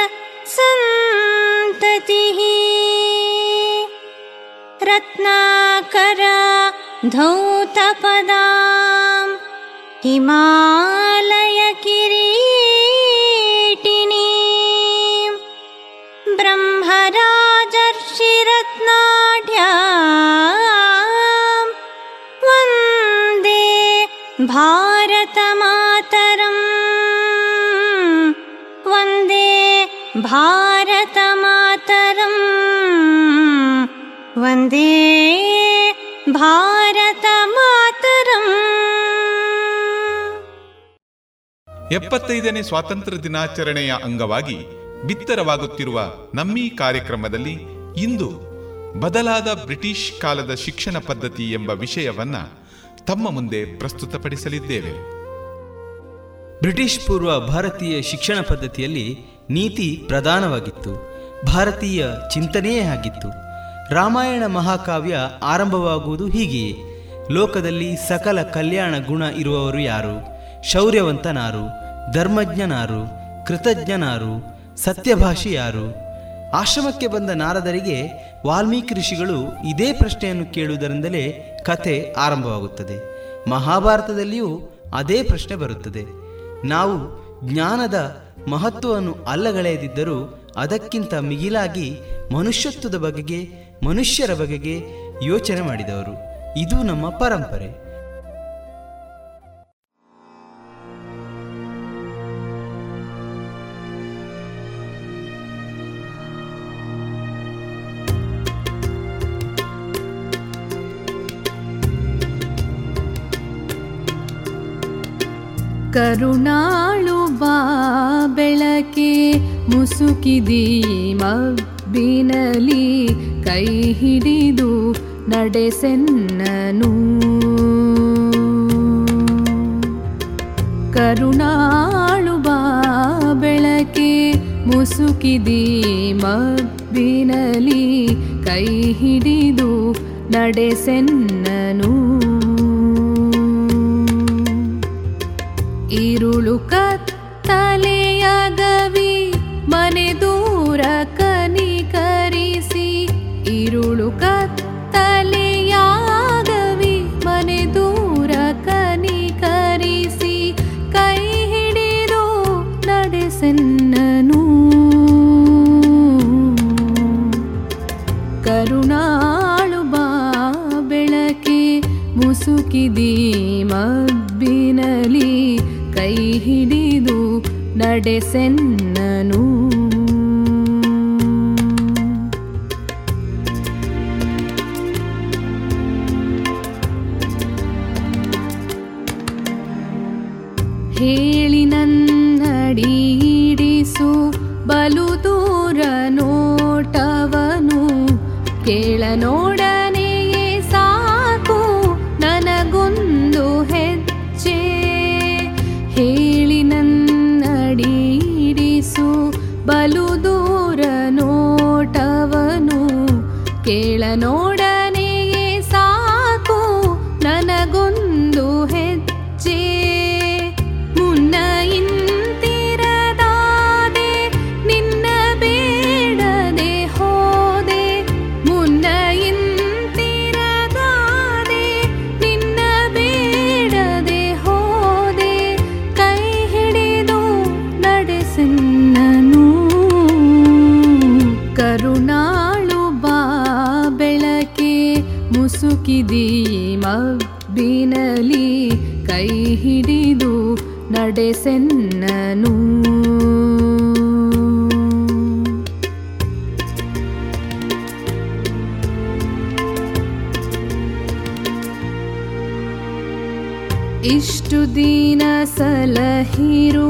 सन्ततिः। रत्नाकरा धौतपदां हिमालयकिरीटिनी ब्रह्मराजर्षिरत्नाढ्या वन्दे भारतमातरम् वन्दे भारतमातरम् वन्दे भारतमातरम् ಎಪ್ಪತ್ತೈದನೇ ಸ್ವಾತಂತ್ರ್ಯ ದಿನಾಚರಣೆಯ ಅಂಗವಾಗಿ ಬಿತ್ತರವಾಗುತ್ತಿರುವ ನಮ್ಮಿ ಕಾರ್ಯಕ್ರಮದಲ್ಲಿ ಇಂದು ಬದಲಾದ ಬ್ರಿಟಿಷ್ ಕಾಲದ ಶಿಕ್ಷಣ ಪದ್ಧತಿ ಎಂಬ ವಿಷಯವನ್ನ ತಮ್ಮ ಮುಂದೆ ಪ್ರಸ್ತುತಪಡಿಸಲಿದ್ದೇವೆ. ಬ್ರಿಟಿಷ್ ಪೂರ್ವ ಭಾರತೀಯ ಶಿಕ್ಷಣ ಪದ್ಧತಿಯಲ್ಲಿ ನೀತಿ ಪ್ರಧಾನವಾಗಿತ್ತು. ಭಾರತೀಯ ಚಿಂತನೆಯೇ ಆಗಿತ್ತು. ರಾಮಾಯಣ ಮಹಾಕಾವ್ಯ ಆರಂಭವಾಗುವುದು ಹೀಗೆಯೇ. ಲೋಕದಲ್ಲಿ ಸಕಲ ಕಲ್ಯಾಣ ಗುಣ ಇರುವವರು ಯಾರು? ಶೌರ್ಯವಂತನಾರು, ಧರ್ಮಜ್ಞನಾರು, ಕೃತಜ್ಞನಾರು ಸತ್ಯಭಾಷಿ ಯಾರು ಆಶ್ರಮಕ್ಕೆ ಬಂದ ನಾರದರಿಗೆ ವಾಲ್ಮೀಕಿ ಋಷಿಗಳು ಇದೇ ಪ್ರಶ್ನೆಯನ್ನು ಕೇಳುವುದರಿಂದಲೇ ಕಥೆ ಆರಂಭವಾಗುತ್ತದೆ. ಮಹಾಭಾರತದಲ್ಲಿಯೂ ಅದೇ ಪ್ರಶ್ನೆ ಬರುತ್ತದೆ. ನಾವು ಜ್ಞಾನದ ಮಹತ್ವವನ್ನು ಅಲ್ಲಗಳೆಯದಿದ್ದರೂ ಅದಕ್ಕಿಂತ ಮಿಗಿಲಾಗಿ ಮನುಷ್ಯತ್ವದ ಬಗೆಗೆ, ಮನುಷ್ಯರ ಬಗೆಗೆ ಯೋಚನೆ ಮಾಡಿದವರು. ಇದು ನಮ್ಮ ಪರಂಪರೆ. ಕರುಣಾಳು ಬಾ ಬೆಳಕೆ ಮುಸುಕಿದಿ ಮಬ್ಬಿನಲಿ ಕೈ ಹಿಡಿದು ನಡೆಸೆನ್ನನು. ಕರುಣಾಳು ಬಾ ಬೆಳಕೆ ಮುಸುಕಿದಿ ಮಬ್ಬಿನಲಿ ಕೈ ಹಿಡಿದು ನಡೆಸೆನ್ನನು. ಇರುಳು ಕತ್ತಲೆಯಾಗವಿ ಮನೆ ದೂರ ಕನಿಕರಿಸಿ ಇರುಳು ಕತ್ತಲೆಯಾಗವಿ ಮನೆ ದೂರ ಕನಿಕರಿಸಿ ಕೈ ಹಿಡಿದು ಕರುಣಾಳು ಬಾ ಬೆಳಕೆ ಮುಸುಕಿದೀ. ನಡೆಸೆನ್ನನು సెన్నను इष्टु दीन सलहीरु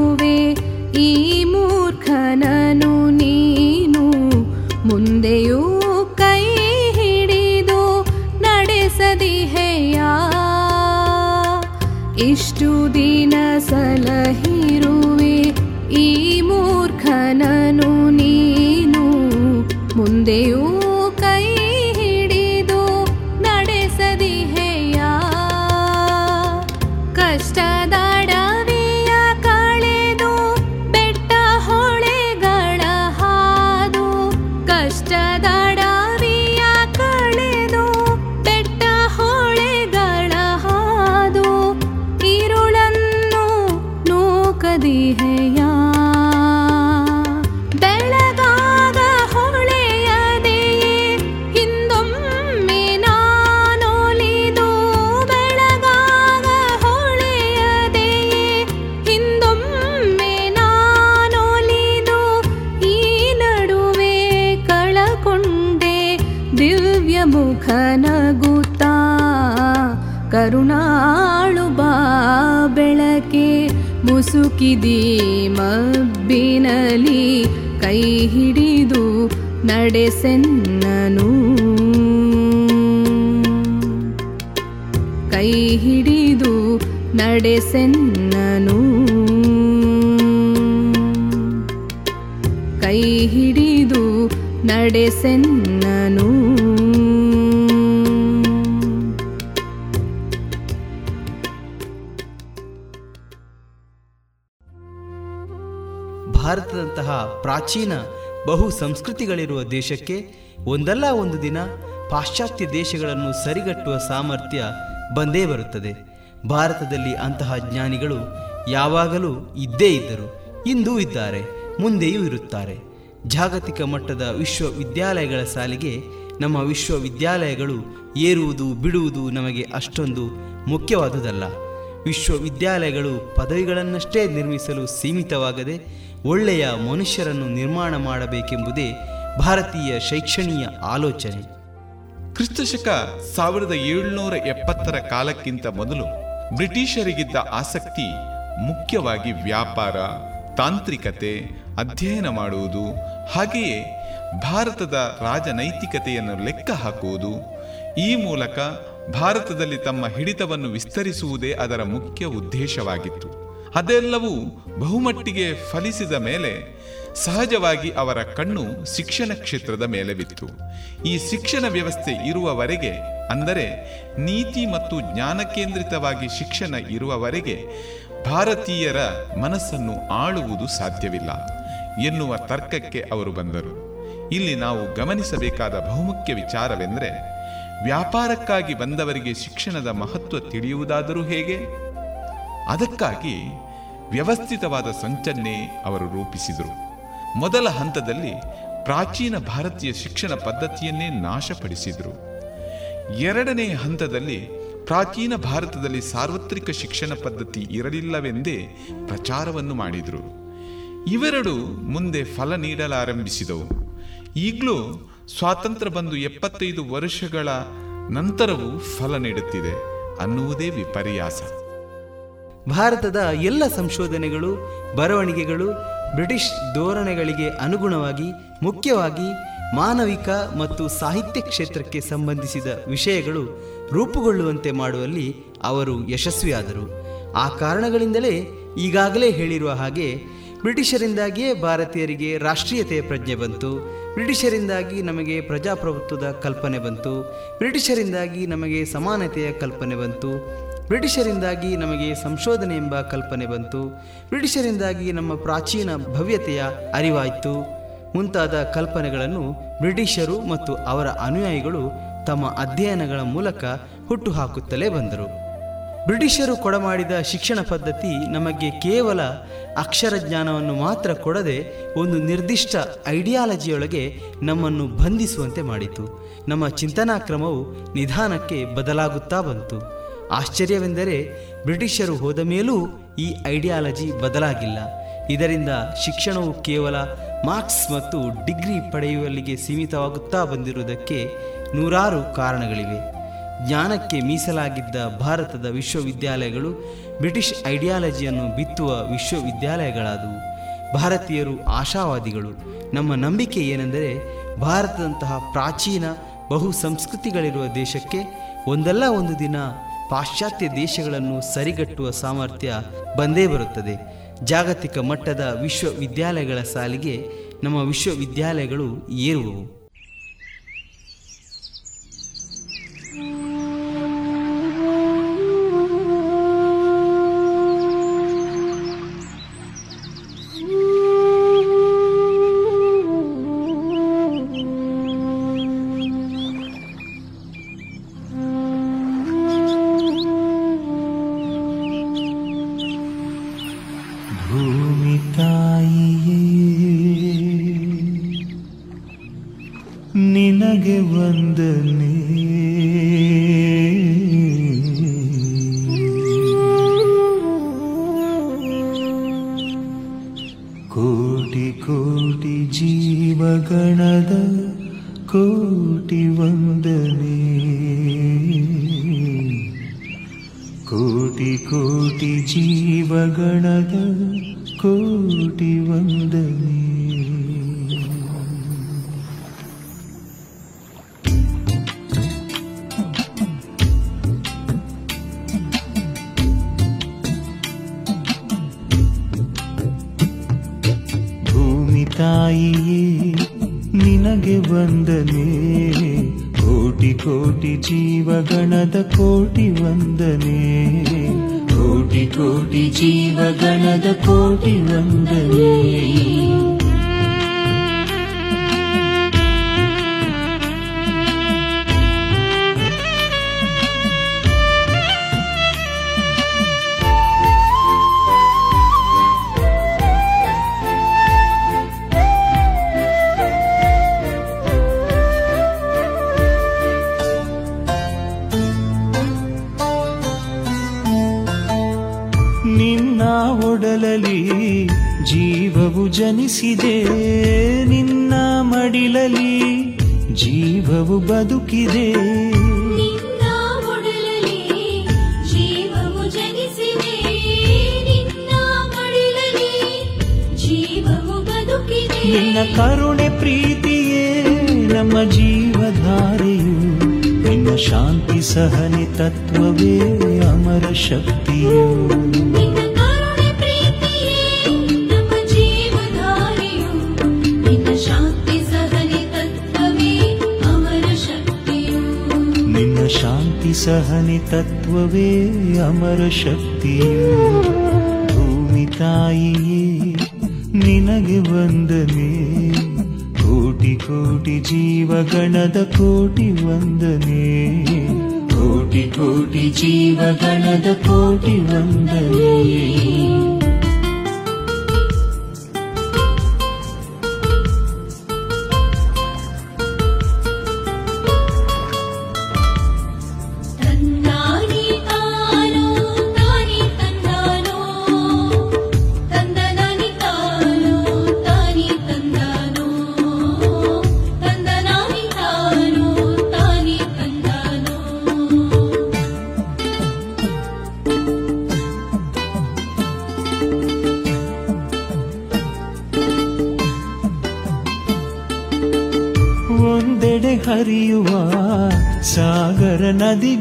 ಮುಸುಕಿದಿ ಮಬ್ಬಿನಲಿ ಕೈ ಹಿಡಿದು ನಡೆಸೆನ್ನನು. ಕೈ ಹಿಡಿದು ನಡೆಸೆನ್ನನು. ಕೈ ಹಿಡಿದು ನಡೆಸೆನ್ನನು. ಪ್ರಾಚೀನ ಬಹು ಸಂಸ್ಕೃತಿಗಳಿರುವ ದೇಶಕ್ಕೆ ಒಂದಲ್ಲ ಒಂದು ದಿನ ಪಾಶ್ಚಾತ್ಯ ದೇಶಗಳನ್ನು ಸರಿಗಟ್ಟುವ ಸಾಮರ್ಥ್ಯ ಬಂದೇ ಬರುತ್ತದೆ. ಭಾರತದಲ್ಲಿ ಅಂತಹ ಜ್ಞಾನಿಗಳು ಯಾವಾಗಲೂ ಇದ್ದೇ ಇದ್ದರು, ಇಂದೂ ಇದ್ದಾರೆ, ಮುಂದೆಯೂ ಇರುತ್ತಾರೆ. ಜಾಗತಿಕ ಮಟ್ಟದ ವಿಶ್ವವಿದ್ಯಾಲಯಗಳ ಸಾಲಿಗೆ ನಮ್ಮ ವಿಶ್ವವಿದ್ಯಾಲಯಗಳು ಏರುವುದು, ಬಿಡುವುದು ನಮಗೆ ಅಷ್ಟೊಂದು ಮುಖ್ಯವಾದುದಲ್ಲ. ವಿಶ್ವವಿದ್ಯಾಲಯಗಳು ಪದವಿಗಳನ್ನಷ್ಟೇ ನಿರ್ಮಿಸಲು ಸೀಮಿತವಾಗದೆ ಒಳ್ಳೆಯ ಮನುಷ್ಯರನ್ನು ನಿರ್ಮಾಣ ಮಾಡಬೇಕೆಂಬುದೇ ಭಾರತೀಯ ಶೈಕ್ಷಣೀಯ ಆಲೋಚನೆ. ಕ್ರಿಸ್ತಶಕ ಸಾವಿರದ ಏಳುನೂರ ಎಪ್ಪತ್ತರ ಕಾಲಕ್ಕಿಂತ ಮೊದಲು ಬ್ರಿಟಿಷರಿಗಿದ್ದ ಆಸಕ್ತಿ ಮುಖ್ಯವಾಗಿ ವ್ಯಾಪಾರ, ತಾಂತ್ರಿಕತೆ, ಅಧ್ಯಯನ ಮಾಡುವುದು, ಹಾಗೆಯೇ ಭಾರತದ ರಾಜನೈತಿಕತೆಯನ್ನು ಲೆಕ್ಕ ಹಾಕುವುದು, ಈ ಮೂಲಕ ಭಾರತದಲ್ಲಿ ತಮ್ಮ ಹಿಡಿತವನ್ನು ವಿಸ್ತರಿಸುವುದೇ ಅದರ ಮುಖ್ಯ ಉದ್ದೇಶವಾಗಿತ್ತು. ಅದೆಲ್ಲವೂ ಬಹುಮಟ್ಟಿಗೆ ಫಲಿಸಿದ ಮೇಲೆ ಸಹಜವಾಗಿ ಅವರ ಕಣ್ಣು ಶಿಕ್ಷಣ ಕ್ಷೇತ್ರದ ಮೇಲೆ ಬಿತ್ತು. ಈ ಶಿಕ್ಷಣ ವ್ಯವಸ್ಥೆ ಇರುವವರೆಗೆ, ಅಂದರೆ ನೀತಿ ಮತ್ತು ಜ್ಞಾನ ಕೇಂದ್ರಿತವಾಗಿ ಶಿಕ್ಷಣ ಇರುವವರೆಗೆ ಭಾರತೀಯರ ಮನಸ್ಸನ್ನು ಆಳುವುದು ಸಾಧ್ಯವಿಲ್ಲ ಎನ್ನುವ ತರ್ಕಕ್ಕೆ ಅವರು ಬಂದರು. ಇಲ್ಲಿ ನಾವು ಗಮನಿಸಬೇಕಾದ ಬಹುಮುಖ್ಯ ವಿಚಾರವೆಂದರೆ, ವ್ಯಾಪಾರಕ್ಕಾಗಿ ಬಂದವರಿಗೆ ಶಿಕ್ಷಣದ ಮಹತ್ವ ತಿಳಿಯುವುದಾದರೂ ಹೇಗೆ? ಅದಕ್ಕಾಗಿ ವ್ಯವಸ್ಥಿತವಾದ ಸಂಚನ್ನೇ ಅವರು ರೂಪಿಸಿದರು. ಮೊದಲ ಹಂತದಲ್ಲಿ ಪ್ರಾಚೀನ ಭಾರತೀಯ ಶಿಕ್ಷಣ ಪದ್ಧತಿಯನ್ನೇ ನಾಶಪಡಿಸಿದರು. ಎರಡನೇ ಹಂತದಲ್ಲಿ ಪ್ರಾಚೀನ ಭಾರತದಲ್ಲಿ ಸಾರ್ವತ್ರಿಕ ಶಿಕ್ಷಣ ಪದ್ಧತಿ ಇರಲಿಲ್ಲವೆಂದೇ ಪ್ರಚಾರವನ್ನು ಮಾಡಿದರು. ಇವೆರಡು ಮುಂದೆ ಫಲ ನೀಡಲಾರಂಭಿಸಿದವು. ಈಗಲೂ ಸ್ವಾತಂತ್ರ್ಯ ಬಂದು ಎಪ್ಪತ್ತೈದು ವರ್ಷಗಳ ನಂತರವೂ ಫಲ ನೀಡುತ್ತಿದೆ ಅನ್ನುವುದೇ ವಿಪರ್ಯಾಸ. ಭಾರತದ ಎಲ್ಲ ಸಂಶೋಧನೆಗಳು, ಬರವಣಿಗೆಗಳು ಬ್ರಿಟಿಷ್ ಧೋರಣೆಗಳಿಗೆ ಅನುಗುಣವಾಗಿ, ಮುಖ್ಯವಾಗಿ ಮಾನವಿಕ ಮತ್ತು ಸಾಹಿತ್ಯ ಕ್ಷೇತ್ರಕ್ಕೆ ಸಂಬಂಧಿಸಿದ ವಿಷಯಗಳು ರೂಪುಗೊಳ್ಳುವಂತೆ ಮಾಡುವಲ್ಲಿ ಅವರು ಯಶಸ್ವಿಯಾದರು. ಆ ಕಾರಣಗಳಿಂದಲೇ ಈಗಾಗಲೇ ಹೇಳಿರುವ ಹಾಗೆ ಬ್ರಿಟಿಷರಿಂದಾಗಿಯೇ ಭಾರತೀಯರಿಗೆ ರಾಷ್ಟ್ರೀಯತೆಯ ಪ್ರಜ್ಞೆ ಬಂತು. ಬ್ರಿಟಿಷರಿಂದಾಗಿ ನಮಗೆ ಪ್ರಜಾಪ್ರಭುತ್ವದ ಕಲ್ಪನೆ ಬಂತು. ಬ್ರಿಟಿಷರಿಂದಾಗಿ ನಮಗೆ ಸಮಾನತೆಯ ಕಲ್ಪನೆ ಬಂತು. ಬ್ರಿಟಿಷರಿಂದಾಗಿ ನಮಗೆ ಸಂಶೋಧನೆ ಎಂಬ ಕಲ್ಪನೆ ಬಂತು. ಬ್ರಿಟಿಷರಿಂದಾಗಿ ನಮ್ಮ ಪ್ರಾಚೀನ ಭವ್ಯತೆಯ ಅರಿವಾಯಿತು. ಮುಂತಾದ ಕಲ್ಪನೆಗಳನ್ನು ಬ್ರಿಟಿಷರು ಮತ್ತು ಅವರ ಅನುಯಾಯಿಗಳು ತಮ್ಮ ಅಧ್ಯಯನಗಳ ಮೂಲಕ ಹುಟ್ಟುಹಾಕುತ್ತಲೇ ಬಂದರು. ಬ್ರಿಟಿಷರು ಕೊಡಮಾಡಿದ ಶಿಕ್ಷಣ ಪದ್ಧತಿ ನಮಗೆ ಕೇವಲ ಅಕ್ಷರ ಜ್ಞಾನವನ್ನು ಮಾತ್ರ ಕೊಡದೆ ಒಂದು ನಿರ್ದಿಷ್ಟ ಐಡಿಯಾಲಜಿಯೊಳಗೆ ನಮ್ಮನ್ನು ಬಂಧಿಸುವಂತೆ ಮಾಡಿತು. ನಮ್ಮ ಚಿಂತನಾ ಕ್ರಮವು ನಿಧಾನಕ್ಕೆ ಬದಲಾಗುತ್ತಾ ಬಂತು. ಆಶ್ಚರ್ಯವೆಂದರೆ ಬ್ರಿಟಿಷರು ಹೋದ ಮೇಲೂ ಈ ಐಡಿಯಾಲಜಿ ಬದಲಾಗಿಲ್ಲ. ಇದರಿಂದ ಶಿಕ್ಷಣವು ಕೇವಲ ಮಾರ್ಕ್ಸ್ ಮತ್ತು ಡಿಗ್ರಿ ಪಡೆಯುವಲ್ಲಿಗೆ ಸೀಮಿತವಾಗುತ್ತಾ ಬಂದಿರುವುದಕ್ಕೆ ನೂರಾರು ಕಾರಣಗಳಿವೆ. ಜ್ಞಾನಕ್ಕೆ ಮೀಸಲಾಗಿದ್ದ ಭಾರತದ ವಿಶ್ವವಿದ್ಯಾಲಯಗಳು ಬ್ರಿಟಿಷ್ ಐಡಿಯಾಲಜಿಯನ್ನು ಬಿತ್ತುವ ವಿಶ್ವವಿದ್ಯಾಲಯಗಳಾದವು. ಭಾರತೀಯರು ಆಶಾವಾದಿಗಳು. ನಮ್ಮ ನಂಬಿಕೆ ಏನೆಂದರೆ ಭಾರತದಂತಹ ಪ್ರಾಚೀನ ಬಹು ಸಂಸ್ಕೃತಿಗಳಿರುವ ದೇಶಕ್ಕೆ ಒಂದಲ್ಲ ಒಂದು ದಿನ ಪಾಶ್ಚಾತ್ಯ ದೇಶಗಳನ್ನು ಸರಿಗಟ್ಟುವ ಸಾಮರ್ಥ್ಯ ಬಂದೇ ಬರುತ್ತದೆ. ಜಾಗತಿಕ ಮಟ್ಟದ ವಿಶ್ವವಿದ್ಯಾಲಯಗಳ ಸಾಲಿಗೆ ನಮ್ಮ ವಿಶ್ವವಿದ್ಯಾಲಯಗಳು ಏರುವವು.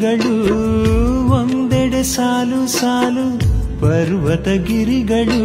ಗಿರಿಗಳು ಒಂದೆಡೆ ಸಾಲು ಸಾಲು ಪರ್ವತ ಗಿರಿಗಳು.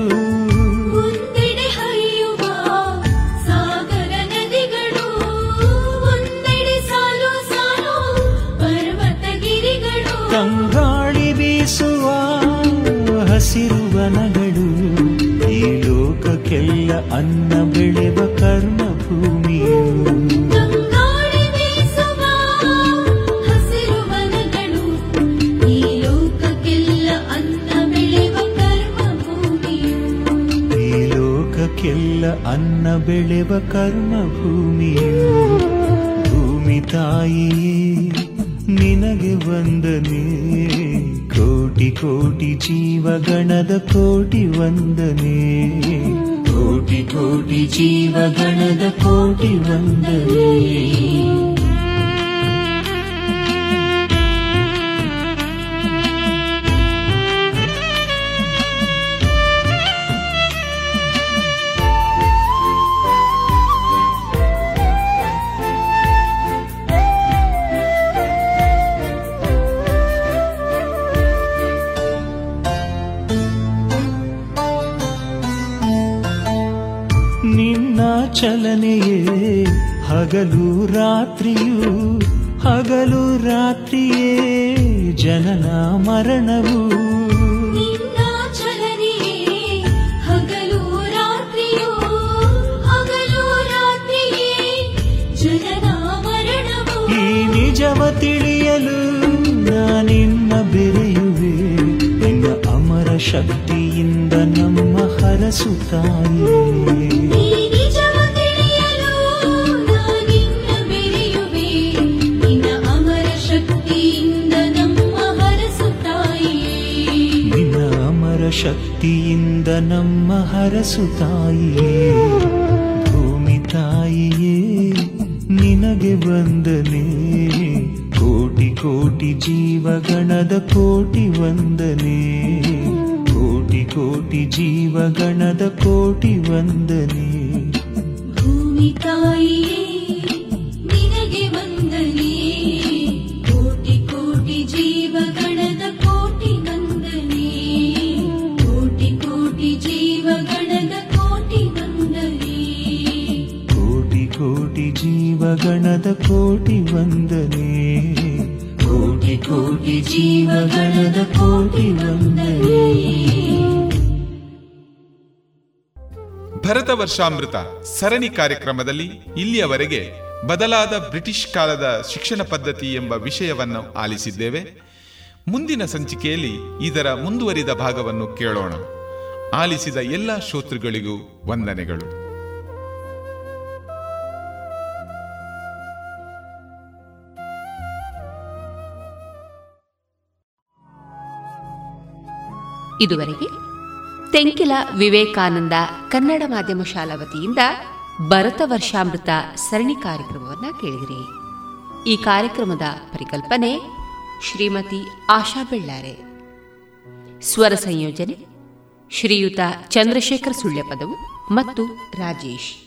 ವರ್ಷಾಮೃತ ಸರಣಿ ಕಾರ್ಯಕ್ರಮದಲ್ಲಿ ಇಲ್ಲಿಯವರೆಗೆ ಬದಲಾದ ಬ್ರಿಟಿಷ್ ಕಾಲದ ಶಿಕ್ಷಣ ಪದ್ಧತಿ ಎಂಬ ವಿಷಯವನ್ನು ಆಲಿಸಿದ್ದೇವೆ. ಮುಂದಿನ ಸಂಚಿಕೆಯಲ್ಲಿ ಇದರ ಮುಂದುವರಿದ ಭಾಗವನ್ನು ಕೇಳೋಣ. ಆಲಿಸಿದ ಎಲ್ಲ ಶ್ರೋತೃಗಳಿಗೂ ವಂದನೆಗಳು. ಇದುವರೆಗೆ ತೆಂಕಿಲ ವಿವೇಕಾನಂದ ಕನ್ನಡ ಮಾಧ್ಯಮ ಶಾಲಾ ವತಿಯಿಂದ ಭರತ ವರ್ಷಾಮೃತ ಸರಣಿ ಕಾರ್ಯಕ್ರಮವನ್ನು ಕೇಳಿದಿರಿ. ಈ ಕಾರ್ಯಕ್ರಮದ ಪರಿಕಲ್ಪನೆ ಶ್ರೀಮತಿ ಆಶಾ ಬೆಳ್ಳಾರೆ. ಸ್ವರ ಸಂಯೋಜನೆ ಶ್ರೀಯುತ ಚಂದ್ರಶೇಖರ್ ಸುಳ್ಯಪದವು ಮತ್ತು Rajesh.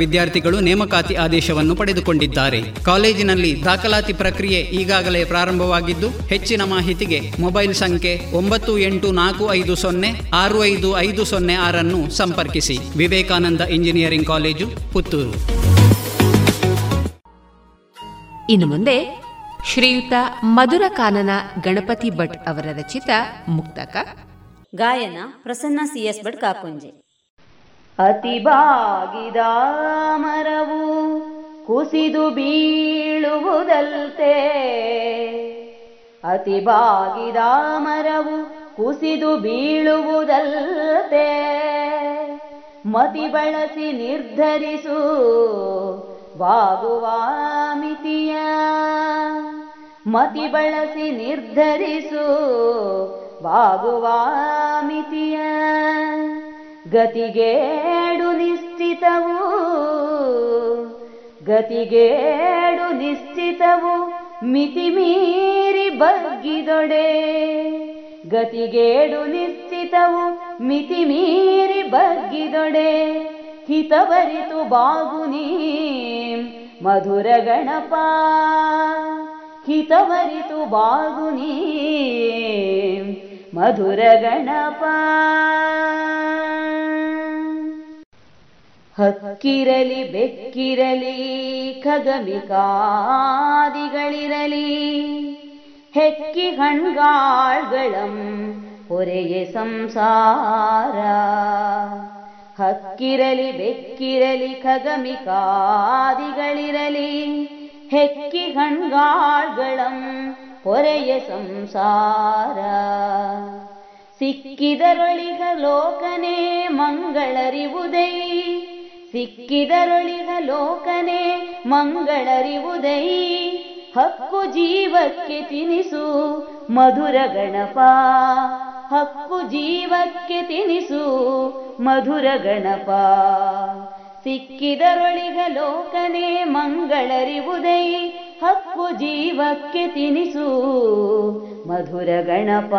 ವಿದ್ಯಾರ್ಥಿಗಳು ನೇಮಕಾತಿ ಆದೇಶವನ್ನು ಪಡೆದುಕೊಂಡಿದ್ದಾರೆ. ಕಾಲೇಜಿನಲ್ಲಿ ದಾಖಲಾತಿ ಪ್ರಕ್ರಿಯೆ ಈಗಾಗಲೇ ಪ್ರಾರಂಭವಾಗಿದ್ದು ಹೆಚ್ಚಿನ ಮಾಹಿತಿಗೆ ಮೊಬೈಲ್ ಸಂಖ್ಯೆ ಒಂಬತ್ತು ಎಂಟು ನಾಲ್ಕು ಐದು ಸೊನ್ನೆ ಆರು ಐದು ಐದು ಸೊನ್ನೆ ಆರನ್ನು ಸಂಪರ್ಕಿಸಿ. Vivekananda engineering college Puttur. ಇನ್ನು ಮುಂದೆ ಶ್ರೀಯುತ ಮಧುರ ಕಾನನ ಗಣಪತಿ ಭಟ್ ಅವರ ರಚಿತ ಮುಕ್ತಕ. ಗಾಯನ ಪ್ರಸನ್ನ ಸಿಎಸ್ ಭಟ್ ಕಾಕುಂಜೆ. ಅತಿ ಬಾಗಿದ ಮರವು ಕುಸಿದು ಬೀಳುವುದಲ್ತೆ. ಅತಿ ಬಾಗಿದ ಮರವು ಕುಸಿದು ಬೀಳುವುದಲ್ತೆ. ಮತಿ ಬಳಸಿ ನಿರ್ಧರಿಸು ಬಾಗುವ ಮಿತಿಯ. ಮತಿ ಬಳಸಿ ನಿರ್ಧರಿಸು ಬಾಗುವ ಮಿತಿಯ. ಗತಿಗೇಡು ನಿಶ್ಚಿತವು ಗತಿಗೇಡು ನಿಶ್ಚಿತವು ಮಿತಿ ಮೀರಿ ಬಗ್ಗಿದೊಡೆ. ಗತಿಗೇಡು ನಿಶ್ಚಿತವು ಮಿತಿ ಮೀರಿ ಬಗ್ಗಿದೊಡೆ. ಹಿತವರಿತು ಬಾಗುನಿ ಮಧುರ ಗಣಪ. ಹಿತವರಿತು ಬಾಗುನಿ ಮಧುರ ಗಣಪ. ಹಕ್ಕಿರಲಿ ಬೆಕ್ಕಿರಲಿ ಖಗಮಿಕಾದಿಗಳಿರಲಿ ಹೆಕ್ಕಿ ಹಣ್ಗಾಳ್ಗಳಂ ಹೊರೆಯೆ ಸಂಸಾರ. ಹಕ್ಕಿರಲಿ ಬೆಕ್ಕಿರಲಿ ಖಗಮಿಕಾದಿಗಳಿರಲಿ ಹೆಕ್ಕಿ ಹಣ್ಗಾಳ್ಗಳಂ ಹೊರೆಯ ಸಂಸಾರ. ಸಿಕ್ಕಿದರೊಳಿಗ ಲೋಕನೇ ಮಂಗಳರಿವುದೈ. ಸಿಕ್ಕಿದರೊಳಿಗ ಲೋಕನೇ ಮಂಗಳರಿವುದೈ. ಹಕ್ಕು ಜೀವಕ್ಕೆ ತಿನಿಸು ಮಧುರ ಗಣಪ. ಹಕ್ಕು ಜೀವಕ್ಕೆ ತಿನಿಸು ಮಧುರ ಗಣಪ. ಸಿಕ್ಕಿದರೊಳಿಗ ಲೋಕನೇ ಮಂಗಳರಿವುದೈ. ಹಕ್ಕು ಜೀವಕ್ಕೆ ತಿನಿಸು ಮಧುರ ಗಣಪ.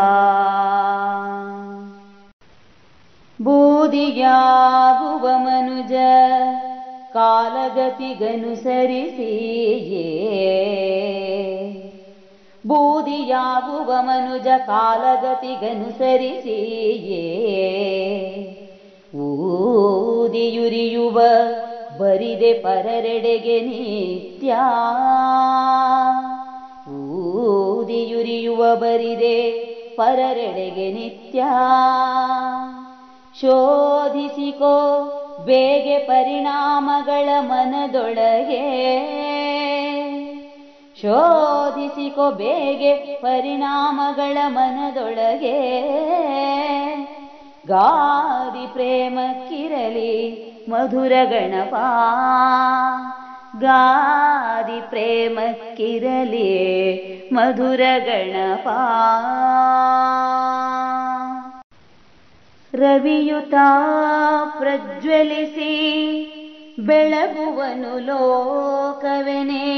ಬೂದಿಯಾಗುವ ಮನುಜ ಕಾಲಗತಿಗನುಸರಿಸಿಯೇ ಬೂದಿಯಾಗುವ ಮನುಜ ಕಾಲಗತಿಗನುಸರಿಸಿಯೇ ಊದಿಯುರಿಯುವ ಬರಿದೆ ಪರರೆಡೆಗೆ ನಿತ್ಯ. ಊದಿಯುರಿಯುವ ಬರಿದೆ ಪರರೆಡೆಗೆ ನಿತ್ಯ. ಶೋಧಿಸಿಕೋ ಬೇಗೆ ಪರಿಣಾಮಗಳ ಮನದೊಳಗೆ. ಶೋಧಿಸಿಕೋ ಬೇಗೆ ಪರಿಣಾಮಗಳ ಮನದೊಳಗೆ. ಗಾದಿ ಪ್ರೇಮಕ್ಕಿರಲಿ ಮಧುರ ಗಣಪ. ಗಾದಿ ಪ್ರೇಮಕ್ಕಿರಲಿ ಮಧುರ ಗಣಪ. ರವಿಯುತ ಪ್ರಜ್ವಲಿಸಿ ಬೆಳಗುವನು ಲೋಕವೆನೇ.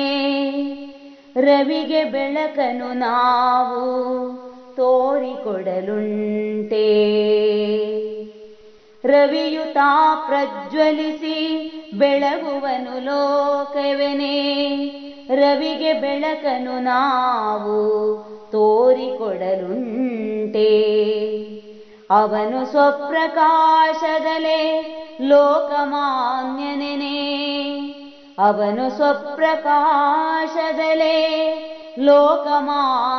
ರವಿಗೆ ಬೆಳಕನು ನಾವು ತೋರಿಕೊಡಲುಂಟೆ. ರವಿಯುತ ಪ್ರಜ್ವಲಿಸಿ ಬೆಳಗುವನು ಲೋಕವೆನೆ. ರವಿಗೆ ಬೆಳಕನು ನಾವು ತೋರಿಕೊಡಲುಂಟೆ. ಅವನು ಸ್ವಪ್ರಕಾಶದಲೆ ಲೋಕಮಾನ್ಯನೇ ಅವನು ಸ್ವಪ್ರಕಾಶದಲೆ ಲೋಕಮಾನ್ಯನೆನೆ.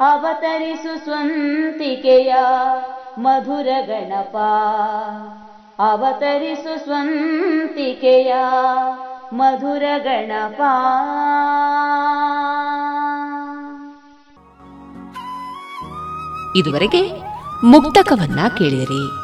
ಅವತರಿಸು ಸ್ವಂತಿಕೆಯ ಮಧುರ ಗಣಪ. ಅವತರಿಸು ಸ್ವಂತಿಕೆಯ ಮಧುರ ಗಣಪ. ಇದುವರೆಗೆ ಮುಕ್ತಕವನ್ನ ಕೇಳಿದಿರಿ.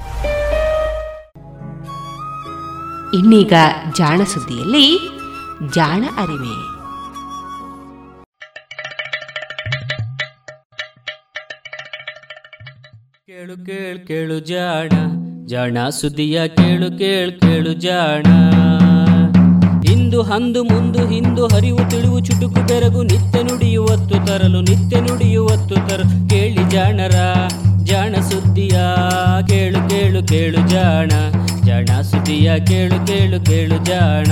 ಇನ್ನೀಗ ಜಾಣ ಸುದ್ದಿಯಲ್ಲಿ ಜಾಣ ಅರಿವೆ. ಕೇಳು ಕೇಳು ಕೇಳು ಜಾಣ ಜಾಣ ಸುದ್ದಿಯ ಕೇಳು ಕೇಳು ಕೇಳು ಜಾಣ. ಇಂದು ಹಂದು ಮುಂದು ಹಿಂದು ಹರಿವು ತಿಳಿವು ಚುಟುಕು ಬೆರಗು ನಿತ್ಯ ನುಡಿಯುವತ್ತು ತರಲು ನಿತ್ಯ ನುಡಿಯುವತ್ತು ತರಲು ಕೇಳಿ ಜಾಣರ. ಜಾಣ ಸುದ್ದಿಯ ಕೇಳು ಕೇಳು ಕೇಳು ಜಾಣ. ಜಾಣ ಸುದ್ದಿಯ ಕೇಳು ಕೇಳು ಕೇಳು ಜಾಣ.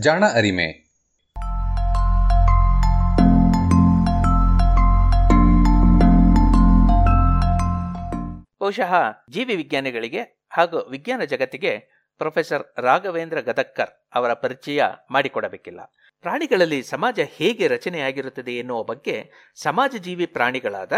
ಜಾಣ ಅರಿಮೆ. ಬಹುಶಃ ಜೀವಿ ವಿಜ್ಞಾನಿಗಳಿಗೆ ಹಾಗೂ ವಿಜ್ಞಾನ ಜಗತ್ತಿಗೆ ಪ್ರೊಫೆಸರ್ ರಾಘವೇಂದ್ರ ಗದಕ್ಕರ್ ಅವರ ಪರಿಚಯ ಮಾಡಿಕೊಡಬೇಕಿಲ್ಲ. ಪ್ರಾಣಿಗಳಲ್ಲಿ ಸಮಾಜ ಹೇಗೆ ರಚನೆಯಾಗಿರುತ್ತದೆ ಎನ್ನುವ ಬಗ್ಗೆ ಸಮಾಜ ಜೀವಿ ಪ್ರಾಣಿಗಳಾದ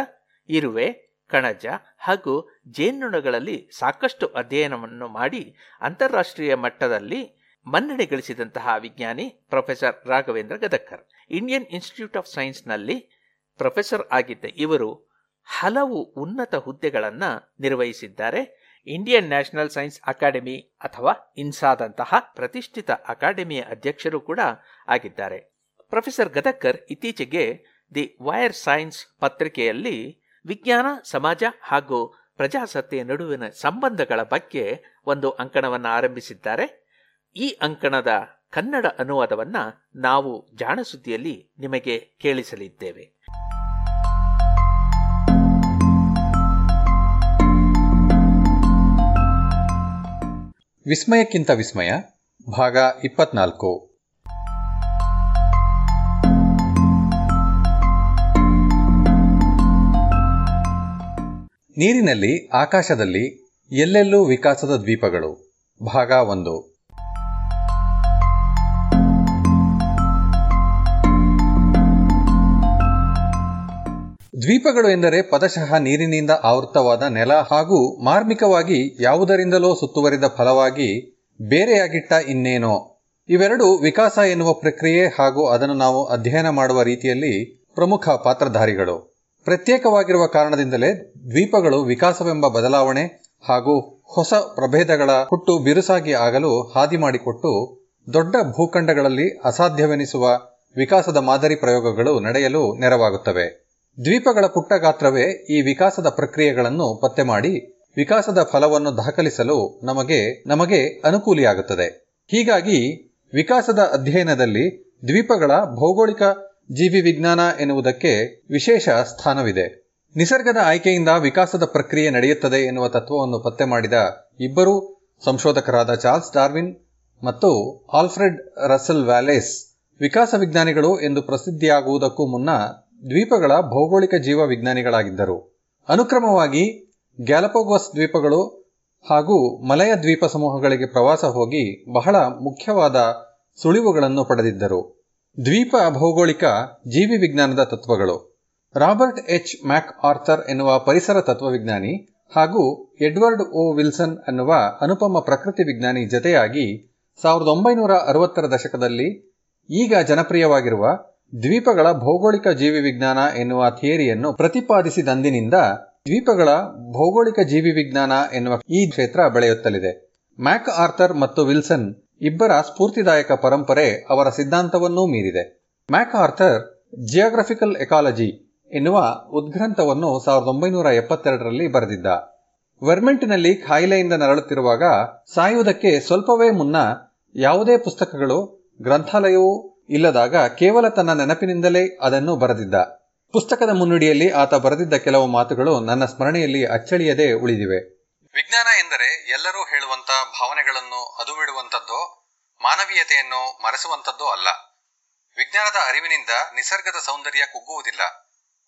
ಇರುವೆ, ಕಣಜ ಹಾಗೂ ಜೇನುನೊಣಗಳಲ್ಲಿ ಸಾಕಷ್ಟು ಅಧ್ಯಯನವನ್ನು ಮಾಡಿ ಅಂತಾರಾಷ್ಟ್ರೀಯ ಮಟ್ಟದಲ್ಲಿ ಮನ್ನಣೆ ಗಳಿಸಿದಂತಹ ವಿಜ್ಞಾನಿ professor Raghavendra Gadakkar. Indian institute of ಸೈನ್ಸ್ನಲ್ಲಿ professor ಆಗಿದ್ದ ಇವರು ಹಲವು ಉನ್ನತ ಹುದ್ದೆಗಳನ್ನು ನಿರ್ವಹಿಸಿದ್ದಾರೆ. ಇಂಡಿಯನ್ ನ್ಯಾಷನಲ್ ಸೈನ್ಸ್ ಅಕಾಡೆಮಿ ಅಥವಾ ಇನ್ಸಾದಂತಹ ಪ್ರತಿಷ್ಠಿತ ಅಕಾಡೆಮಿಯ ಅಧ್ಯಕ್ಷರು ಕೂಡ ಆಗಿದ್ದಾರೆ. ಪ್ರೊಫೆಸರ್ ಗದಕ್ಕರ್ ಇತ್ತೀಚೆಗೆ ದಿ ವೈರ್ ಸೈನ್ಸ್ ಪತ್ರಿಕೆಯಲ್ಲಿ ವಿಜ್ಞಾನ, ಸಮಾಜ ಹಾಗೂ ಪ್ರಜಾಸತ್ತೆಯ ನಡುವಿನ ಸಂಬಂಧಗಳ ಬಗ್ಗೆ ಒಂದು ಅಂಕಣವನ್ನು ಆರಂಭಿಸಿದ್ದಾರೆ. ಈ ಅಂಕಣದ ಕನ್ನಡ ಅನುವಾದವನ್ನ ನಾವು ಜಾಣಸುದ್ದಿಯಲ್ಲಿ ನಿಮಗೆ ಕೇಳಿಸಲಿದ್ದೇವೆ. ವಿಸ್ಮಯಕ್ಕಿಂತ ವಿಸ್ಮಯ, ಭಾಗ ಇಪ್ಪತ್ನಾಲ್ಕು. ನೀರಿನಲ್ಲಿ, ಆಕಾಶದಲ್ಲಿ ಎಲ್ಲೆಲ್ಲೂ ವಿಕಾಸದ ದ್ವೀಪಗಳು. ಭಾಗ ಒಂದು. ದ್ವೀಪಗಳು ಎಂದರೆ ಪದಶಃ ನೀರಿನಿಂದ ಆವೃತವಾದ ನೆಲ ಹಾಗೂ ಮಾರ್ಮಿಕವಾಗಿ ಯಾವುದರಿಂದಲೋ ಸುತ್ತುವರಿದ ಫಲವಾಗಿ ಬೇರೆಯಾಗಿಟ್ಟ ಇನ್ನೇನೋ. ಇವೆರಡು ವಿಕಾಸ ಎನ್ನುವ ಪ್ರಕ್ರಿಯೆ ಹಾಗೂ ಅದನ್ನು ನಾವು ಅಧ್ಯಯನ ಮಾಡುವ ರೀತಿಯಲ್ಲಿ ಪ್ರಮುಖ ಪಾತ್ರಧಾರಿಗಳು. ಪ್ರತ್ಯೇಕವಾಗಿರುವ ಕಾರಣದಿಂದಲೇ ದ್ವೀಪಗಳು ವಿಕಾಸವೆಂಬ ಬದಲಾವಣೆ ಹಾಗೂ ಹೊಸ ಪ್ರಭೇದಗಳ ಹುಟ್ಟು ಬಿರುಸಾಗಿ ಆಗಲು ಹಾದಿ ಮಾಡಿಕೊಟ್ಟು ದೊಡ್ಡ ಭೂಖಂಡಗಳಲ್ಲಿ ಅಸಾಧ್ಯವೆನಿಸುವ ವಿಕಾಸದ ಮಾದರಿ ಪ್ರಯೋಗಗಳು ನಡೆಯಲು ನೆರವಾಗುತ್ತವೆ. ದ್ವೀಪಗಳ ಪುಟ್ಟ ಗಾತ್ರವೇ ಈ ವಿಕಾಸದ ಪ್ರಕ್ರಿಯೆಗಳನ್ನು ಪತ್ತೆ ಮಾಡಿ ವಿಕಾಸದ ಫಲವನ್ನು ದಾಖಲಿಸಲು ನಮಗೆ ನಮಗೆ ಅನುಕೂಲಿಯಾಗುತ್ತದೆ. ಹೀಗಾಗಿ ವಿಕಾಸದ ಅಧ್ಯಯನದಲ್ಲಿ ದ್ವೀಪಗಳ ಭೌಗೋಳಿಕ ಜೀವಿ ವಿಜ್ಞಾನ ಎನ್ನುವುದಕ್ಕೆ ವಿಶೇಷ ಸ್ಥಾನವಿದೆ. ನಿಸರ್ಗದ ಆಯ್ಕೆಯಿಂದ ವಿಕಾಸದ ಪ್ರಕ್ರಿಯೆ ನಡೆಯುತ್ತದೆ ಎನ್ನುವ ತತ್ವವನ್ನು ಪತ್ತೆ ಮಾಡಿದ ಇಬ್ಬರು ಸಂಶೋಧಕರಾದ ಚಾರ್ಲ್ಸ್ ಡಾರ್ವಿನ್ ಮತ್ತು ಆಲ್ಫ್ರೆಡ್ ರಸಲ್ ವ್ಯಾಲೇಸ್ ವಿಕಾಸ ವಿಜ್ಞಾನಿಗಳು ಎಂದು ಪ್ರಸಿದ್ಧಿಯಾಗುವುದಕ್ಕೂ ಮುನ್ನ ದ್ವೀಪಗಳ ಭೌಗೋಳಿಕ ಜೀವ ವಿಜ್ಞಾನಿಗಳಾಗಿದ್ದರು. ಅನುಕ್ರಮವಾಗಿ ಗ್ಯಾಲಪೋಗೋಸ್ ದ್ವೀಪಗಳು ಹಾಗೂ ಮಲಯ ದ್ವೀಪ ಸಮೂಹಗಳಿಗೆ ಪ್ರವಾಸ ಹೋಗಿ ಬಹಳ ಮುಖ್ಯವಾದ ಸುಳಿವುಗಳನ್ನು ಪಡೆದಿದ್ದರು. ದ್ವೀಪ ಭೌಗೋಳಿಕ ಜೀವಿ ವಿಜ್ಞಾನದ ತತ್ವಗಳು. Robert H. ಮ್ಯಾಕ್ ಆರ್ಥರ್ ಎನ್ನುವ ಪರಿಸರ ತತ್ವವಿಜ್ಞಾನಿ ಹಾಗೂ ಎಡ್ವರ್ಡ್ ಓ. ವಿಲ್ಸನ್ ಅನ್ನುವ ಅನುಪಮ ಪ್ರಕೃತಿ ವಿಜ್ಞಾನಿ ಜತೆಯಾಗಿ ಸಾವಿರದ ಒಂಬೈನೂರ ಅರವತ್ತರ ದಶಕದಲ್ಲಿ ಈಗ ಜನಪ್ರಿಯವಾಗಿರುವ ದ್ವೀಪಗಳ ಭೌಗೋಳಿಕ ಜೀವಿ ವಿಜ್ಞಾನ ಎನ್ನುವ ಥಿಯರಿಯನ್ನು ಪ್ರತಿಪಾದಿಸಿದಂದಿನಿಂದ ದ್ವೀಪಗಳ ಭೌಗೋಳಿಕ ಜೀವಿ ವಿಜ್ಞಾನ ಎನ್ನುವ ಈ ಕ್ಷೇತ್ರ ಬೆಳೆಯುತ್ತಲಿದೆ. ಮ್ಯಾಕ್ ಆರ್ಥರ್ ಮತ್ತು ವಿಲ್ಸನ್ ಇಬ್ಬರ ಸ್ಫೂರ್ತಿದಾಯಕ ಪರಂಪರೆ ಅವರ ಸಿದ್ಧಾಂತವನ್ನೂ ಮೀರಿದೆ. ಮ್ಯಾಕ್ ಆರ್ಥರ್ ಜಿಯೋಗ್ರಫಿಕಲ್ ಎಕಾಲಜಿ ಎನ್ನುವ ಉದ್ಗ್ರಂಥವನ್ನು ಸಾವಿರದ ಒಂಬೈನೂರ ಎಪ್ಪತ್ತೆರಡರಲ್ಲಿ ಬರೆದಿದ್ದ. ವೆರ್ಮೆಂಟ್ನಲ್ಲಿ ಖಾಯಿಲೆಯಿಂದ ನರಳುತ್ತಿರುವಾಗ ಸಾಯುವುದಕ್ಕೆ ಸ್ವಲ್ಪವೇ ಮುನ್ನ ಯಾವುದೇ ಪುಸ್ತಕಗಳು, ಗ್ರಂಥಾಲಯವೂ ಇಲ್ಲದಾಗ ಕೇವಲ ತನ್ನ ನೆನಪಿನಿಂದಲೇ ಅದನ್ನು ಬರೆದಿದ್ದ. ಪುಸ್ತಕದ ಮುನ್ನುಡಿಯಲ್ಲಿ ಆತ ಬರೆದಿದ್ದ ಕೆಲವು ಮಾತುಗಳು ನನ್ನ ಸ್ಮರಣೆಯಲ್ಲಿ ಅಚ್ಚಳಿಯದೆ ಉಳಿದಿವೆ. ವಿಜ್ಞಾನ ಎಂದರೆ ಎಲ್ಲರೂ ಹೇಳುವಂತ ಭಾವನೆಗಳನ್ನು ಅದುಮಿಡುವಂಥದ್ದೋ, ಮಾನವೀಯತೆಯನ್ನು ಮರೆಸುವಂಥದ್ದೋ ಅಲ್ಲ. ವಿಜ್ಞಾನದ ಅರಿವಿನಿಂದ ನಿಸರ್ಗದ ಸೌಂದರ್ಯ ಕುಗ್ಗುವುದಿಲ್ಲ.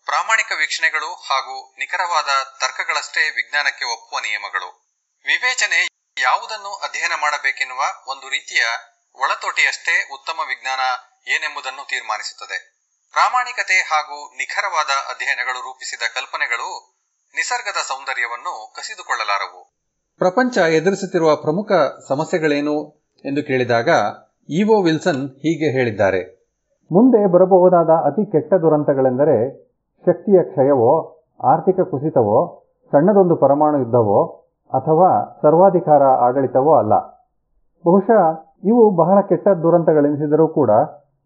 ಪ್ರಾಮಾಣಿಕ ವೀಕ್ಷಣೆಗಳು ಹಾಗೂ ನಿಖರವಾದ ತರ್ಕಗಳಷ್ಟೇ ವಿಜ್ಞಾನಕ್ಕೆ ಒಪ್ಪುವ ನಿಯಮಗಳು. ವಿವೇಚನೆ ಯಾವುದನ್ನು ಅಧ್ಯಯನ ಮಾಡಬೇಕೆನ್ನುವ ಒಂದು ರೀತಿಯ ಒಳತೋಟಿಯಷ್ಟೇ ಉತ್ತಮ ವಿಜ್ಞಾನ ಏನೆಂಬುದನ್ನು ತೀರ್ಮಾನಿಸುತ್ತದೆ. ಪ್ರಾಮಾಣಿಕತೆ ಹಾಗೂ ನಿಖರವಾದ ಅಧ್ಯಯನಗಳು ರೂಪಿಸಿದ ಕಲ್ಪನೆಗಳು ನಿಸರ್ಗದ ಸೌಂದರ್ಯವನ್ನು ಕಸಿದುಕೊಳ್ಳಲಾರವು. ಪ್ರಪಂಚ ಎದುರಿಸುತ್ತಿರುವ ಪ್ರಮುಖ ಸಮಸ್ಯೆಗಳೇನು ಎಂದು ಕೇಳಿದಾಗ ಇಒ ವಿಲ್ಸನ್ ಹೀಗೆ ಹೇಳಿದ್ದಾರೆ. ಮುಂದೆ ಬರಬಹುದಾದ ಅತಿ ಕೆಟ್ಟ ದುರಂತಗಳೆಂದರೆ ಶಕ್ತಿಯ ಕ್ಷಯವೋ, ಆರ್ಥಿಕ ಕುಸಿತವೋ, ಸಣ್ಣದೊಂದು ಪರಮಾಣು ಯುದ್ಧವೋ, ಅಥವಾ ಸರ್ವಾಧಿಕಾರ ಆಡಳಿತವೋ ಅಲ್ಲ. ಬಹುಶಃ ಇವು ಬಹಳ ಕೆಟ್ಟ ದುರಂತಗಳೆನಿಸಿದರೂ ಕೂಡ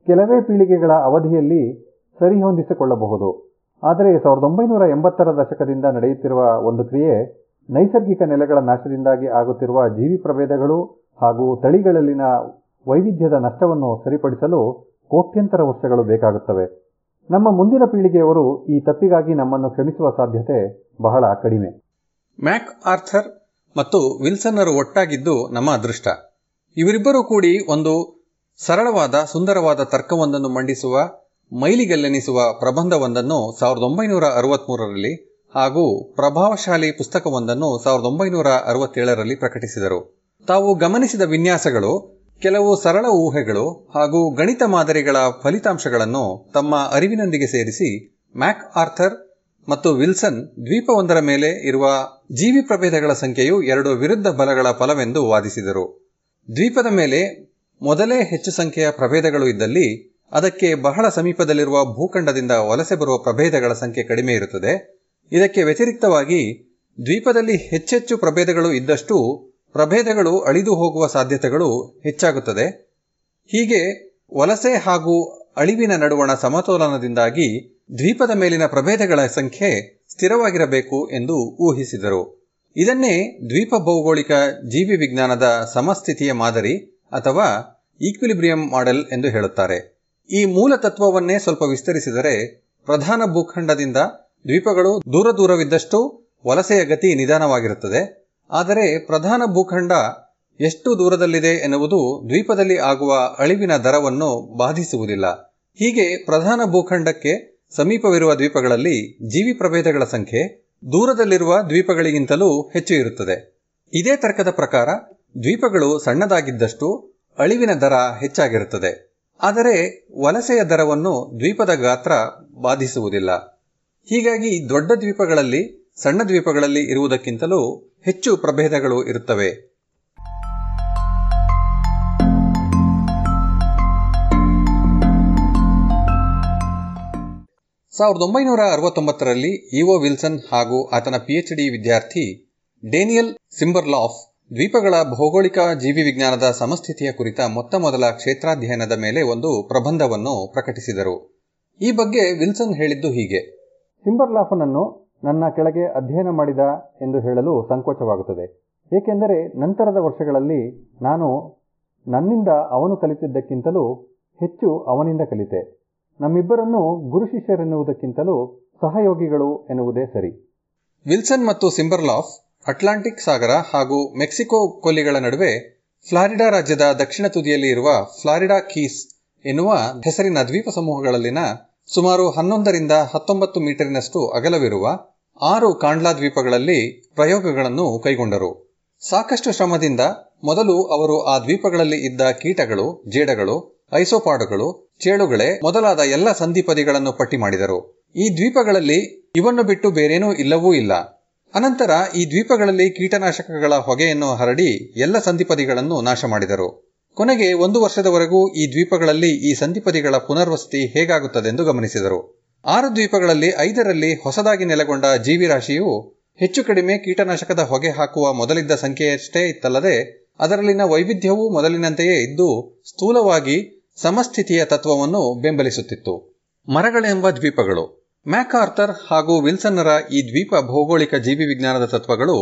ಕೆಲವೇ ಪೀಳಿಗೆಗಳ ಅವಧಿಯಲ್ಲಿ ಸರಿಹೊಂದಿಸಿಕೊಳ್ಳಬಹುದು. ಆದರೆ ಸಾವಿರದ ಒಂಬೈನೂರ ಎಂಬತ್ತರ ದಶಕದಿಂದ ನಡೆಯುತ್ತಿರುವ ಒಂದು ಕ್ರಿಯೆ ನೈಸರ್ಗಿಕ ನೆಲೆಗಳ ನಾಶದಿಂದಾಗಿ ಆಗುತ್ತಿರುವ ಜೀವಿ ಪ್ರಭೇದಗಳು ಹಾಗೂ ತಳಿಗಳಲ್ಲಿನ ವೈವಿಧ್ಯದ ನಷ್ಟವನ್ನು ಸರಿಪಡಿಸಲು ಕೋಟ್ಯಂತರ ವರ್ಷಗಳು ಬೇಕಾಗುತ್ತವೆ. ನಮ್ಮ ಮುಂದಿನ ಪೀಳಿಗೆಯವರು ಈ ತಪ್ಪಿಗಾಗಿ ನಮ್ಮನ್ನು ಕ್ಷಮಿಸುವ ಸಾಧ್ಯತೆ ಬಹಳ ಕಡಿಮೆ. ಮ್ಯಾಕ್ ಆರ್ಥರ್ ಮತ್ತು ವಿಲ್ಸನ್ನರು ಒಟ್ಟಾಗಿದ್ದು ನಮ್ಮ ಅದೃಷ್ಟ. ಇವರಿಬ್ಬರೂ ಕೂಡಿ ಒಂದು ಸರಳವಾದ, ಸುಂದರವಾದ ತರ್ಕವೊಂದನ್ನು ಮಂಡಿಸುವ ಮೈಲಿಗಲ್ಲೆನಿಸುವ ಪ್ರಬಂಧವೊಂದನ್ನು ಸಾವಿರದ ಒಂಬೈನೂರ ಅರವತ್ಮೂರರಲ್ಲಿ ಹಾಗೂ ಪ್ರಭಾವಶಾಲಿ ಪುಸ್ತಕವೊಂದನ್ನು ಸಾವಿರದ ಒಂಬೈನೂರ ಅರವತ್ತೇಳರಲ್ಲಿ ಪ್ರಕಟಿಸಿದರು. ತಾವು ಗಮನಿಸಿದ ವಿನ್ಯಾಸಗಳು, ಕೆಲವು ಸರಳ ಊಹೆಗಳು ಹಾಗೂ ಗಣಿತ ಮಾದರಿಗಳ ಫಲಿತಾಂಶಗಳನ್ನು ತಮ್ಮ ಅರಿವಿನೊಂದಿಗೆ ಸೇರಿಸಿ ಮ್ಯಾಕ್ ಆರ್ಥರ್ ಮತ್ತು ವಿಲ್ಸನ್ ದ್ವೀಪವೊಂದರ ಮೇಲೆ ಇರುವ ಜೀವಿ ಪ್ರಭೇದಗಳ ಸಂಖ್ಯೆಯು ಎರಡು ವಿರುದ್ಧ ಬಲಗಳ ಫಲವೆಂದು ವಾದಿಸಿದರು. ದ್ವೀಪದ ಮೇಲೆ ಮೊದಲೇ ಹೆಚ್ಚು ಸಂಖ್ಯೆಯ ಪ್ರಭೇದಗಳು ಇದ್ದಲ್ಲಿ ಅದಕ್ಕೆ ಬಹಳ ಸಮೀಪದಲ್ಲಿರುವ ಭೂಖಂಡದಿಂದ ವಲಸೆ ಬರುವ ಪ್ರಭೇದಗಳ ಸಂಖ್ಯೆ ಕಡಿಮೆ ಇರುತ್ತದೆ. ಇದಕ್ಕೆ ವ್ಯತಿರಿಕ್ತವಾಗಿ ದ್ವೀಪದಲ್ಲಿ ಹೆಚ್ಚೆಚ್ಚು ಪ್ರಭೇದಗಳು ಇದ್ದಷ್ಟು ಪ್ರಭೇದಗಳು ಅಳಿದು ಹೋಗುವ ಸಾಧ್ಯತೆಗಳು ಹೆಚ್ಚಾಗುತ್ತದೆ. ಹೀಗೆ ವಲಸೆ ಹಾಗೂ ಅಳಿವಿನ ನಡುವಣ ಸಮತೋಲನದಿಂದಾಗಿ ದ್ವೀಪದ ಮೇಲಿನ ಪ್ರಭೇದಗಳ ಸಂಖ್ಯೆ ಸ್ಥಿರವಾಗಿರಬೇಕು ಎಂದು ಊಹಿಸಿದರು. ಇದನ್ನೇ ದ್ವೀಪ ಭೌಗೋಳಿಕ ಜೀವಿ ವಿಜ್ಞಾನದ ಸಮಸ್ಥಿತಿಯ ಮಾದರಿ ಅಥವಾ ಈಕ್ವಿಲಿಬ್ರಿಯಂ ಮಾಡೆಲ್ ಎಂದು ಹೇಳುತ್ತಾರೆ. ಈ ಮೂಲ ತತ್ವವನ್ನೇ ಸ್ವಲ್ಪ ವಿಸ್ತರಿಸಿದರೆ ಪ್ರಧಾನ ಭೂಖಂಡದಿಂದ ದ್ವೀಪಗಳು ದೂರ ದೂರವಿದ್ದಷ್ಟು ವಲಸೆಯ ಗತಿ ನಿಧಾನವಾಗಿರುತ್ತದೆ. ಆದರೆ ಪ್ರಧಾನ ಭೂಖಂಡ ಎಷ್ಟು ದೂರದಲ್ಲಿದೆ ಎನ್ನುವುದು ದ್ವೀಪದಲ್ಲಿ ಆಗುವ ಅಳಿವಿನ ದರವನ್ನು ಬಾಧಿಸುವುದಿಲ್ಲ. ಹೀಗೆ ಪ್ರಧಾನ ಭೂಖಂಡಕ್ಕೆ ಸಮೀಪವಿರುವ ದ್ವೀಪಗಳಲ್ಲಿ ಜೀವಿ ಪ್ರಭೇದಗಳ ಸಂಖ್ಯೆ ದೂರದಲ್ಲಿರುವ ದ್ವೀಪಗಳಿಗಿಂತಲೂ ಹೆಚ್ಚು ಇರುತ್ತದೆ. ಇದೇ ತರ್ಕದ ಪ್ರಕಾರ ದ್ವೀಪಗಳು ಸಣ್ಣದಾಗಿದ್ದಷ್ಟು ಅಳಿವಿನ ದರ ಹೆಚ್ಚಾಗಿರುತ್ತದೆ. ಆದರೆ ವಲಸೆಯ ದರವನ್ನು ದ್ವೀಪದ ಗಾತ್ರ ಬಾಧಿಸುವುದಿಲ್ಲ. ಹೀಗಾಗಿ ದೊಡ್ಡ ದ್ವೀಪಗಳಲ್ಲಿ, ಸಣ್ಣ ದ್ವೀಪಗಳಲ್ಲಿ ಇರುವುದಕ್ಕಿಂತಲೂ ಹೆಚ್ಚು ಪ್ರಭೇದಗಳು ಇರುತ್ತವೆ. ಸಾವಿರದ ಒಂಬೈನೂರ ಅರವತ್ತೊಂಬತ್ತರಲ್ಲಿ ಇಒ ವಿಲ್ಸನ್ ಹಾಗೂ ಆತನ ಪಿಎಚ್ಡಿ ವಿದ್ಯಾರ್ಥಿ ಡೇನಿಯಲ್ ಸಿಂಬರ್ಲಾಫ್ ದ್ವೀಪಗಳ ಭೌಗೋಳಿಕ ಜೀವಿ ವಿಜ್ಞಾನದ ಸಮಸ್ಥಿತಿಯ ಕುರಿತ ಮೊತ್ತ ಮೊದಲ ಕ್ಷೇತ್ರಾಧ್ಯಯನದ ಮೇಲೆ ಒಂದು ಪ್ರಬಂಧವನ್ನು ಪ್ರಕಟಿಸಿದರು. ಈ ಬಗ್ಗೆ ವಿಲ್ಸನ್ ಹೇಳಿದ್ದು ಹೀಗೆ. ಸಿಂಬರ್ಲಾಫನನ್ನು ನನ್ನ ಕೆಳಗೆ ಅಧ್ಯಯನ ಮಾಡಿದ ಎಂದು ಹೇಳಲು ಸಂಕೋಚವಾಗುತ್ತದೆ. ಏಕೆಂದರೆ ನಂತರದ ವರ್ಷಗಳಲ್ಲಿ ನಾನು ನನ್ನಿಂದ ಅವನು ಕಲಿತಿದ್ದಕ್ಕಿಂತಲೂ ಹೆಚ್ಚು ಅವನಿಂದ ಕಲಿತೆ. ನಮ್ಮಿಬ್ಬರನ್ನು ಗುರು ಶಿಷ್ಯರೆನ್ನುವುದಕ್ಕಿಂತಲೂ ಸಹಯೋಗಿಗಳು ಎನ್ನುವುದೇ ಸರಿ. ವಿಲ್ಸನ್ ಮತ್ತು ಸಿಂಬರ್ಲಾಫ್ ಅಟ್ಲಾಂಟಿಕ್ ಸಾಗರ ಹಾಗೂ ಮೆಕ್ಸಿಕೋ ಕೊಲ್ಲಿಗಳ ನಡುವೆ ಫ್ಲಾರಿಡಾ ರಾಜ್ಯದ ದಕ್ಷಿಣ ತುದಿಯಲ್ಲಿ ಇರುವ ಫ್ಲಾರಿಡಾ ಕೀಸ್ ಎನ್ನುವ ಹೆಸರಿನ ದ್ವೀಪ ಸಮೂಹಗಳಲ್ಲಿನ ಸುಮಾರು ಹನ್ನೊಂದರಿಂದ ಹತ್ತೊಂಬತ್ತು ಮೀಟರಿನಷ್ಟು ಅಗಲವಿರುವ ಆರು ಕಾಂಡ್ಲಾ ದ್ವೀಪಗಳಲ್ಲಿ ಪ್ರಯೋಗಗಳನ್ನು ಕೈಗೊಂಡರು. ಸಾಕಷ್ಟು ಶ್ರಮದಿಂದ ಮೊದಲು ಅವರು ಆ ದ್ವೀಪಗಳಲ್ಲಿ ಇದ್ದ ಕೀಟಗಳು, ಜೇಡಗಳು, ಐಸೋಪಾಡುಗಳು, ಚೇಳುಗಳೇ ಮೊದಲಾದ ಎಲ್ಲ ಸಂಧಿಪದಿಗಳನ್ನು ಪಟ್ಟಿ ಮಾಡಿದರು. ಈ ದ್ವೀಪಗಳಲ್ಲಿ ಇವನ್ನು ಬಿಟ್ಟು ಬೇರೇನೂ ಇಲ್ಲವೂ ಇಲ್ಲ. ಅನಂತರ ಈ ದ್ವೀಪಗಳಲ್ಲಿ ಕೀಟನಾಶಕಗಳ ಹೊಗೆಯನ್ನು ಹರಡಿ ಎಲ್ಲ ಸಂಧಿಪದಿಗಳನ್ನು ನಾಶ ಮಾಡಿದರು ಕೊನೆಗೆ ಒಂದು ವರ್ಷದವರೆಗೂ ಈ ದ್ವೀಪಗಳಲ್ಲಿ ಈ ಸಂಧಿಪದಿಗಳ ಪುನರ್ವಸತಿ ಹೇಗಾಗುತ್ತದೆಂದು ಗಮನಿಸಿದರು. ಆರು ದ್ವೀಪಗಳಲ್ಲಿ ಐದರಲ್ಲಿ ಹೊಸದಾಗಿ ನೆಲೆಗೊಂಡ ಜೀವಿರಾಶಿಯು ಹೆಚ್ಚು ಕಡಿಮೆ ಕೀಟನಾಶಕದ ಹೊಗೆ ಹಾಕುವ ಮೊದಲಿದ್ದ ಸಂಖ್ಯೆಯಷ್ಟೇ ಇತ್ತಲ್ಲದೆ, ಅದರಲ್ಲಿನ ವೈವಿಧ್ಯವೂ ಮೊದಲಿನಂತೆಯೇ ಇದ್ದು, ಸ್ಥೂಲವಾಗಿ ಸಮಸ್ಥಿತಿಯ ತತ್ವವನ್ನು ಬೆಂಬಲಿಸುತ್ತಿತ್ತು. ಮರಗಳೆಂಬ ದ್ವೀಪಗಳು. ಮ್ಯಾಕ್ಆರ್ಥರ್ ಹಾಗೂ ವಿಲ್ಸನ್ನರ ಈ ದ್ವೀಪ ಭೌಗೋಳಿಕ ಜೀವಿ ವಿಜ್ಞಾನದ ತತ್ವಗಳು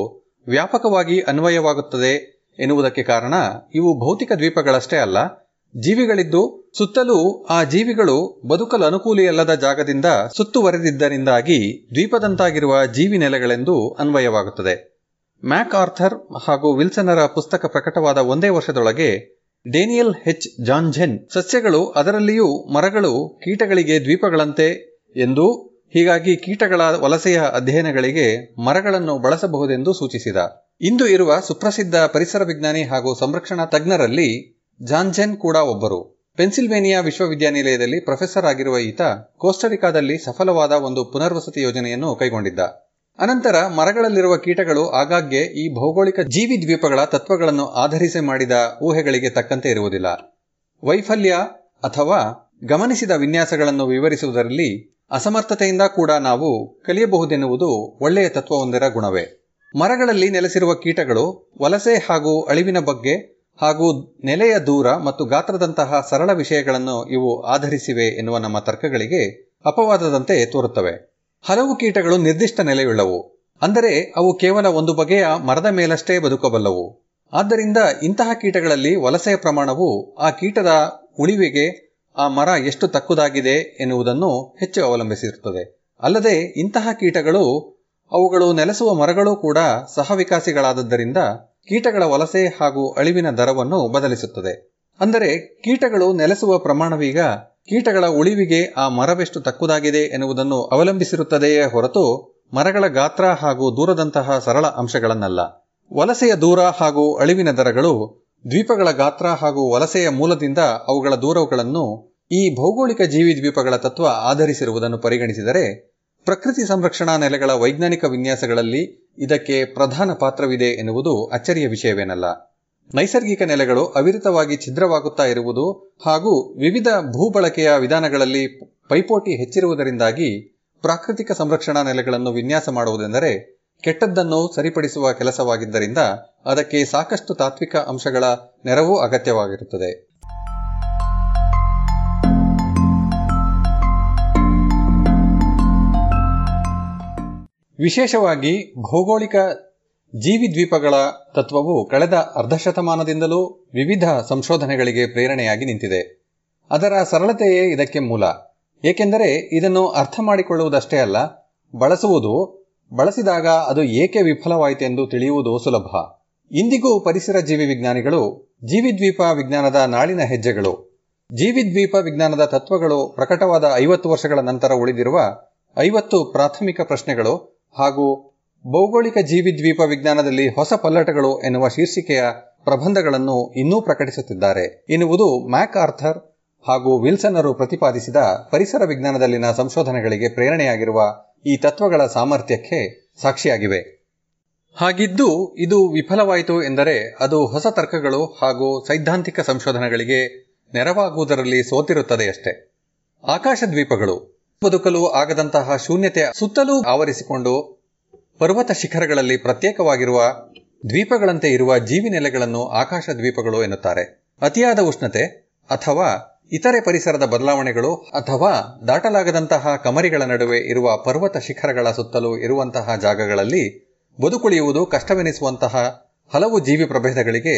ವ್ಯಾಪಕವಾಗಿ ಅನ್ವಯವಾಗುತ್ತದೆ ಎನ್ನುವುದಕ್ಕೆ ಕಾರಣ ಇವು ಭೌತಿಕ ದ್ವೀಪಗಳಷ್ಟೇ ಅಲ್ಲ, ಜೀವಿಗಳಿದ್ದು ಸುತ್ತಲೂ ಆ ಜೀವಿಗಳು ಬದುಕಲು ಅನುಕೂಲಿಯಲ್ಲದ ಜಾಗದಿಂದ ಸುತ್ತುವರೆದಿದ್ದರಿಂದಾಗಿ ದ್ವೀಪದಂತಾಗಿರುವ ಜೀವಿ ನೆಲೆಗಳೆಂದು ಅನ್ವಯವಾಗುತ್ತದೆ. ಮ್ಯಾಕ್ ಆರ್ಥರ್ ಹಾಗೂ ವಿಲ್ಸನ್ನರ ಪುಸ್ತಕ ಪ್ರಕಟವಾದ ಒಂದೇ ವರ್ಷದೊಳಗೆ ಡೇನಿಯಲ್ ಹೆಚ್ ಜಾನ್ಝೆನ್ ಸಸ್ಯಗಳು ಅದರಲ್ಲಿಯೂ ಮರಗಳು ಕೀಟಗಳಿಗೆ ದ್ವೀಪಗಳಂತೆ ಎಂದೂ ಹೀಗಾಗಿ ಕೀಟಗಳ ವಲಸೆಯ ಅಧ್ಯಯನಗಳಿಗೆ ಮರಗಳನ್ನು ಬಳಸಬಹುದೆಂದು ಸೂಚಿಸಿದ. ಇಂದು ಇರುವ ಸುಪ್ರಸಿದ್ಧ ಪರಿಸರ ವಿಜ್ಞಾನಿ ಹಾಗೂ ಸಂರಕ್ಷಣಾ ತಜ್ಞರಲ್ಲಿ ಜಾನ್ಜೆನ್ ಕೂಡ ಒಬ್ಬರು. ಪೆನ್ಸಿಲ್ವೇನಿಯಾ ವಿಶ್ವವಿದ್ಯಾನಿಲಯದಲ್ಲಿ ಪ್ರೊಫೆಸರ್ ಆಗಿರುವ ಈತ ಕೋಸ್ಟರಿಕಾದಲ್ಲಿ ಸಫಲವಾದ ಒಂದು ಪುನರ್ವಸತಿ ಯೋಜನೆಯನ್ನು ಕೈಗೊಂಡಿದ್ದ. ಅನಂತರ ಮರಗಳಲ್ಲಿರುವ ಕೀಟಗಳು ಆಗಾಗ್ಗೆ ಈ ಭೌಗೋಳಿಕ ಜೀವಿ ದ್ವೀಪಗಳ ತತ್ವಗಳನ್ನು ಆಧರಿಸಿ ಮಾಡಿದ ಊಹೆಗಳಿಗೆ ತಕ್ಕಂತೆ ಇರುವುದಿಲ್ಲ. ವೈಫಲ್ಯ ಅಥವಾ ಗಮನಿಸಿದ ವಿನ್ಯಾಸಗಳನ್ನು ವಿವರಿಸುವುದರಲ್ಲಿ ಅಸಮರ್ಥತೆಯಿಂದ ಕೂಡ ನಾವು ಕಲಿಯಬಹುದೆನ್ನುವುದು ಒಳ್ಳೆಯ ತತ್ವವೊಂದರ ಗುಣವೇ. ಮರಗಳಲ್ಲಿ ನೆಲೆಸಿರುವ ಕೀಟಗಳು ವಲಸೆ ಹಾಗೂ ಅಳಿವಿನ ಬಗ್ಗೆ ಹಾಗೂ ನೆಲೆಯ ದೂರ ಮತ್ತು ಗಾತ್ರದಂತಹ ಸರಳ ವಿಷಯಗಳನ್ನು ಇವು ಆಧರಿಸಿವೆ ಎನ್ನುವ ನಮ್ಮ ತರ್ಕಗಳಿಗೆ ಅಪವಾದದಂತೆ ತೋರುತ್ತವೆ. ಹಲವು ಕೀಟಗಳು ನಿರ್ದಿಷ್ಟ ನೆಲೆಯುಳ್ಳವು. ಅಂದರೆ ಅವು ಕೇವಲ ಒಂದು ಬಗೆಯ ಮರದ ಮೇಲಷ್ಟೇ ಬದುಕಬಲ್ಲವು. ಆದ್ದರಿಂದ ಇಂತಹ ಕೀಟಗಳಲ್ಲಿ ವಲಸೆಯ ಪ್ರಮಾಣವು ಆ ಕೀಟದ ಉಳಿವಿಗೆ ಆ ಮರ ಎಷ್ಟು ತಕ್ಕುದಾಗಿದೆ ಎನ್ನುವುದನ್ನು ಹೆಚ್ಚು ಅವಲಂಬಿಸಿರುತ್ತದೆ. ಅಲ್ಲದೆ ಇಂತಹ ಕೀಟಗಳು, ಅವುಗಳು ನೆಲೆಸುವ ಮರಗಳು ಕೂಡ ಸಹವಿಕಾಸಿಗಳಾದದ್ದರಿಂದ ಕೀಟಗಳ ವಲಸೆ ಹಾಗೂ ಅಳಿವಿನ ದರವನ್ನು ಬದಲಿಸುತ್ತದೆ. ಅಂದರೆ ಕೀಟಗಳು ನೆಲೆಸುವ ಪ್ರಮಾಣವೀಗ ಕೀಟಗಳ ಉಳಿವಿಗೆ ಆ ಮರವೆಷ್ಟು ತಕ್ಕುದಾಗಿದೆ ಎನ್ನುವುದನ್ನು ಅವಲಂಬಿಸಿರುತ್ತದೆಯೇ ಹೊರತು ಮರಗಳ ಗಾತ್ರ ಹಾಗೂ ದೂರದಂತಹ ಸರಳ ಅಂಶಗಳನ್ನಲ್ಲ. ವಲಸೆಯ ದೂರ ಹಾಗೂ ಅಳಿವಿನ ದರಗಳು ದ್ವೀಪಗಳ ಗಾತ್ರ ಹಾಗೂ ವಲಸೆಯ ಮೂಲದಿಂದ ಅವುಗಳ ದೂರಗಳನ್ನು ಈ ಭೌಗೋಳಿಕ ಜೀವಿ ದ್ವೀಪಗಳ ತತ್ವ ಆಧರಿಸಿರುವುದನ್ನು ಪರಿಗಣಿಸಿದರೆ, ಪ್ರಕೃತಿ ಸಂರಕ್ಷಣಾ ನೆಲೆಗಳ ವೈಜ್ಞಾನಿಕ ವಿನ್ಯಾಸಗಳಲ್ಲಿ ಇದಕ್ಕೆ ಪ್ರಧಾನ ಪಾತ್ರವಿದೆ ಎನ್ನುವುದು ಅಚ್ಚರಿಯ ವಿಷಯವೇನಲ್ಲ. ನೈಸರ್ಗಿಕ ನೆಲೆಗಳು ಅವಿರತವಾಗಿ ಛಿದ್ರವಾಗುತ್ತಾ ಇರುವುದು ಹಾಗೂ ವಿವಿಧ ಭೂಬಳಕೆಯ ವಿಧಾನಗಳಲ್ಲಿ ಪೈಪೋಟಿ ಹೆಚ್ಚಿರುವುದರಿಂದಾಗಿ ಪ್ರಾಕೃತಿಕ ಸಂರಕ್ಷಣಾ ನೆಲೆಗಳನ್ನು ವಿನ್ಯಾಸ ಮಾಡುವುದೆಂದರೆ ಕೆಟ್ಟದ್ದನ್ನು ಸರಿಪಡಿಸುವ ಕೆಲಸವಾಗಿದ್ದರಿಂದ ಅದಕ್ಕೆ ಸಾಕಷ್ಟು ತಾತ್ವಿಕ ಅಂಶಗಳ ನೆರವು ಅಗತ್ಯವಾಗಿರುತ್ತದೆ. ವಿಶೇಷವಾಗಿ ಭೌಗೋಳಿಕ ಜೀವಿದ್ವೀಪಗಳ ತತ್ವವು ಕಳೆದ ಅರ್ಧಶತಮಾನದಿಂದಲೂ ವಿವಿಧ ಸಂಶೋಧನೆಗಳಿಗೆ ಪ್ರೇರಣೆಯಾಗಿ ನಿಂತಿದೆ. ಅದರ ಸರಳತೆಯೇ ಇದಕ್ಕೆ ಮೂಲ. ಏಕೆಂದರೆ ಇದನ್ನು ಅರ್ಥ ಮಾಡಿಕೊಳ್ಳುವುದಷ್ಟೇ ಅಲ್ಲ, ಬಳಸುವುದು, ಬಳಸಿದಾಗ ಅದು ಏಕೆ ವಿಫಲವಾಯಿತೆಂದು ತಿಳಿಯುವುದು ಸುಲಭ. ಇಂದಿಗೂ ಪರಿಸರ ಜೀವಿ ವಿಜ್ಞಾನಿಗಳು, ಜೀವಿದ್ವೀಪ ವಿಜ್ಞಾನದ ನಾಳಿನ ಹೆಜ್ಜೆಗಳು. ಜೀವಿದ್ವೀಪ ವಿಜ್ಞಾನದ ತತ್ವಗಳು ಪ್ರಕಟವಾದ ಐವತ್ತು ವರ್ಷಗಳ ನಂತರ ಉಳಿದಿರುವ ಐವತ್ತು ಪ್ರಾಥಮಿಕ ಪ್ರಶ್ನೆಗಳು ಹಾಗೂ ಭೌಗೋಳಿಕ ಜೀವಿದ್ವೀಪ ವಿಜ್ಞಾನದಲ್ಲಿ ಹೊಸ ಪಲ್ಲಟಗಳು ಎನ್ನುವ ಶೀರ್ಷಿಕೆಯ ಪ್ರಬಂಧಗಳನ್ನು ಇನ್ನೂ ಪ್ರಕಟಿಸುತ್ತಿದ್ದಾರೆ. ಎನ್ನುವುದು ಮ್ಯಾಕ್ ಆರ್ಥರ್ ಹಾಗೂ ವಿಲ್ಸನ್ನರು ಪ್ರತಿಪಾದಿಸಿದ ಪರಿಸರ ವಿಜ್ಞಾನದಲ್ಲಿನ ಸಂಶೋಧನೆಗಳಿಗೆ ಪ್ರೇರಣೆಯಾಗಿರುವ ಈ ತತ್ವಗಳ ಸಾಮರ್ಥ್ಯಕ್ಕೆ ಸಾಕ್ಷಿಯಾಗಿವೆ. ಹಾಗಿದ್ದು, ಇದು ವಿಫಲವಾಯಿತು ಎಂದರೆ ಅದು ಹೊಸ ತರ್ಕಗಳು ಹಾಗೂ ಸೈದ್ಧಾಂತಿಕ ಸಂಶೋಧನೆಗಳಿಗೆ ನೆರವಾಗುವುದರಲ್ಲಿ ಸೋತಿರುತ್ತದೆಯಷ್ಟೇ. ಆಕಾಶ ದ್ವೀಪಗಳು ಬದುಕಲು ಆಗದಂತಹ ಶೂನ್ಯತೆ ಸುತ್ತಲೂ ಆವರಿಸಿಕೊಂಡು ಪರ್ವತ ಶಿಖರಗಳಲ್ಲಿ ಪ್ರತ್ಯೇಕವಾಗಿರುವ ದ್ವೀಪಗಳಂತೆ ಇರುವ ಜೀವಿ ನೆಲೆಗಳನ್ನು ಆಕಾಶ ದ್ವೀಪಗಳು ಎನ್ನುತ್ತಾರೆ. ಅತಿಯಾದ ಉಷ್ಣತೆ ಅಥವಾ ಇತರೆ ಪರಿಸರದ ಬದಲಾವಣೆಗಳು ಅಥವಾ ದಾಟಲಾಗದಂತಹ ಕಮರಿಗಳ ನಡುವೆ ಇರುವ ಪರ್ವತ ಶಿಖರಗಳ ಸುತ್ತಲೂ ಇರುವಂತಹ ಜಾಗಗಳಲ್ಲಿ ಬದುಕುಳಿಯುವುದು ಕಷ್ಟವೆನಿಸುವಂತಹ ಹಲವು ಜೀವಿ ಪ್ರಭೇದಗಳಿಗೆ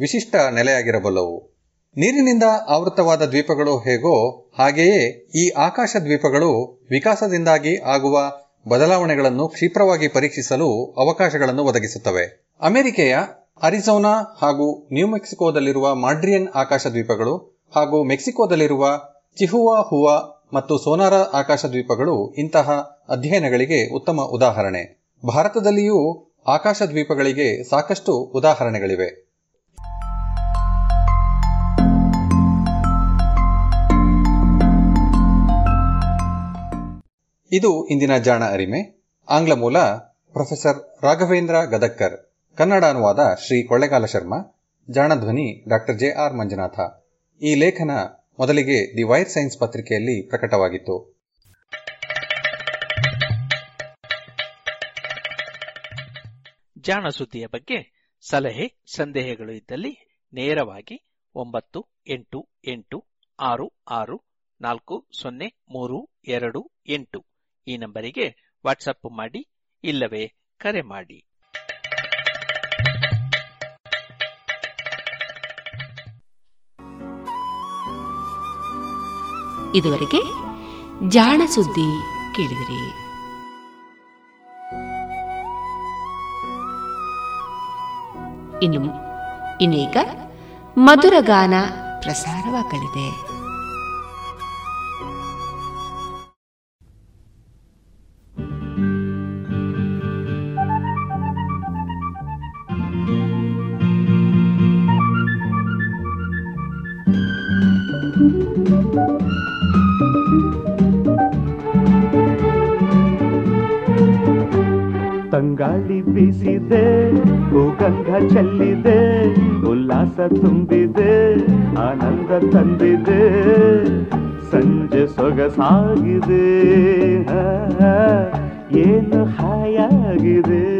ವಿಶಿಷ್ಟ ನೆಲೆಯಾಗಿರಬಲ್ಲವು. ನೀರಿನಿಂದ ಆವೃತವಾದ ದ್ವೀಪಗಳು ಹೇಗೋ ಹಾಗೆಯೇ ಈ ಆಕಾಶ ದ್ವೀಪಗಳು ವಿಕಾಸದಿಂದಾಗಿ ಆಗುವ ಬದಲಾವಣೆಗಳನ್ನು ಕ್ಷಿಪ್ರವಾಗಿ ಪರೀಕ್ಷಿಸಲು ಅವಕಾಶಗಳನ್ನು ಒದಗಿಸುತ್ತವೆ. ಅಮೆರಿಕೆಯ ಅರಿಜೋನಾ ಹಾಗೂ ನ್ಯೂ ಮೆಕ್ಸಿಕೋದಲ್ಲಿರುವ ಮಾಡ್ರಿಯನ್ ಆಕಾಶ ದ್ವೀಪಗಳು ಹಾಗೂ ಮೆಕ್ಸಿಕೋದಲ್ಲಿರುವ ಚಿಹುವಾ ಹುವಾ ಮತ್ತು ಸೋನಾರ ಆಕಾಶ ದ್ವೀಪಗಳು ಇಂತಹ ಅಧ್ಯಯನಗಳಿಗೆ ಉತ್ತಮ ಉದಾಹರಣೆ. ಭಾರತದಲ್ಲಿಯೂ ಆಕಾಶ ದ್ವೀಪಗಳಿಗೆ ಸಾಕಷ್ಟು ಉದಾಹರಣೆಗಳಿವೆ. ಇದು ಇಂದಿನ ಜಾಣ ಅರಿಮೆ. ಆಂಗ್ಲ ಮೂಲ ಪ್ರೊಫೆಸರ್ ರಾಘವೇಂದ್ರ ಗದಕ್ಕರ್ ಕನ್ನಡ ಅನುವಾದ ಶ್ರೀ ಕೊಳ್ಳೆಗಾಲ ಶರ್ಮಾ. ಜಾಣಧ್ವನಿ ಡಾಕ್ಟರ್ ಜೆ ಆರ್ ಮಂಜುನಾಥ. ಈ ಲೇಖನ ಮೊದಲಿಗೆ ದಿ ವೈರ್ ಸೈನ್ಸ್ ಪತ್ರಿಕೆಯಲ್ಲಿ ಪ್ರಕಟವಾಗಿತ್ತು. ಜಾಣ ಸುದ್ದಿಯ ಬಗ್ಗೆ ಸಲಹೆ, ಸಂದೇಹಗಳು ಇದ್ದಲ್ಲಿ ನೇರವಾಗಿ ಒಂಬತ್ತು, ಎಂಟು ಎಂಟು, ಆರು ಆರು, ನಾಲ್ಕು, ಸೊನ್ನೆ, ಮೂರು, ಎರಡು, ಎಂಟು. ಈ ನಂಬರಿಗೆ ವಾಟ್ಸಪ್ ಮಾಡಿ ಇಲ್ಲವೇ ಕರೆ ಮಾಡಿ. ಇದುವರೆಗೆ ಜಾಣ ಸುದ್ದಿ ಕೇಳಿದಿರಿ. ಇನ್ನು ಇನ್ನೀಗ ಮಧುರಗಾನ ಪ್ರಸಾರವಾಗಲಿದೆ. ಬೀಸಿದೆ ಭೂಗಂಧ ಚೆಲ್ಲಿದೆ ಉಲ್ಲಾಸ ತುಂಬಿದೆ ಆನಂದ ತಂದಿದೆ ಸಂಜೆ ಸೊಗಸಾಗಿದೆ ಏನು ಹಾಯಾಗಿದೆ.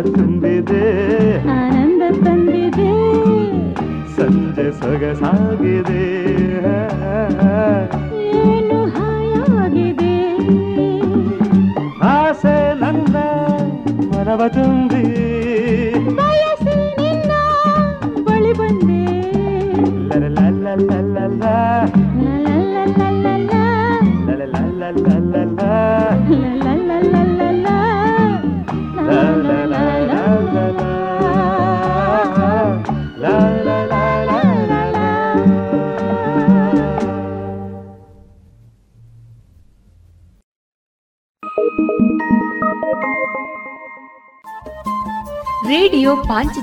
நடக்கும்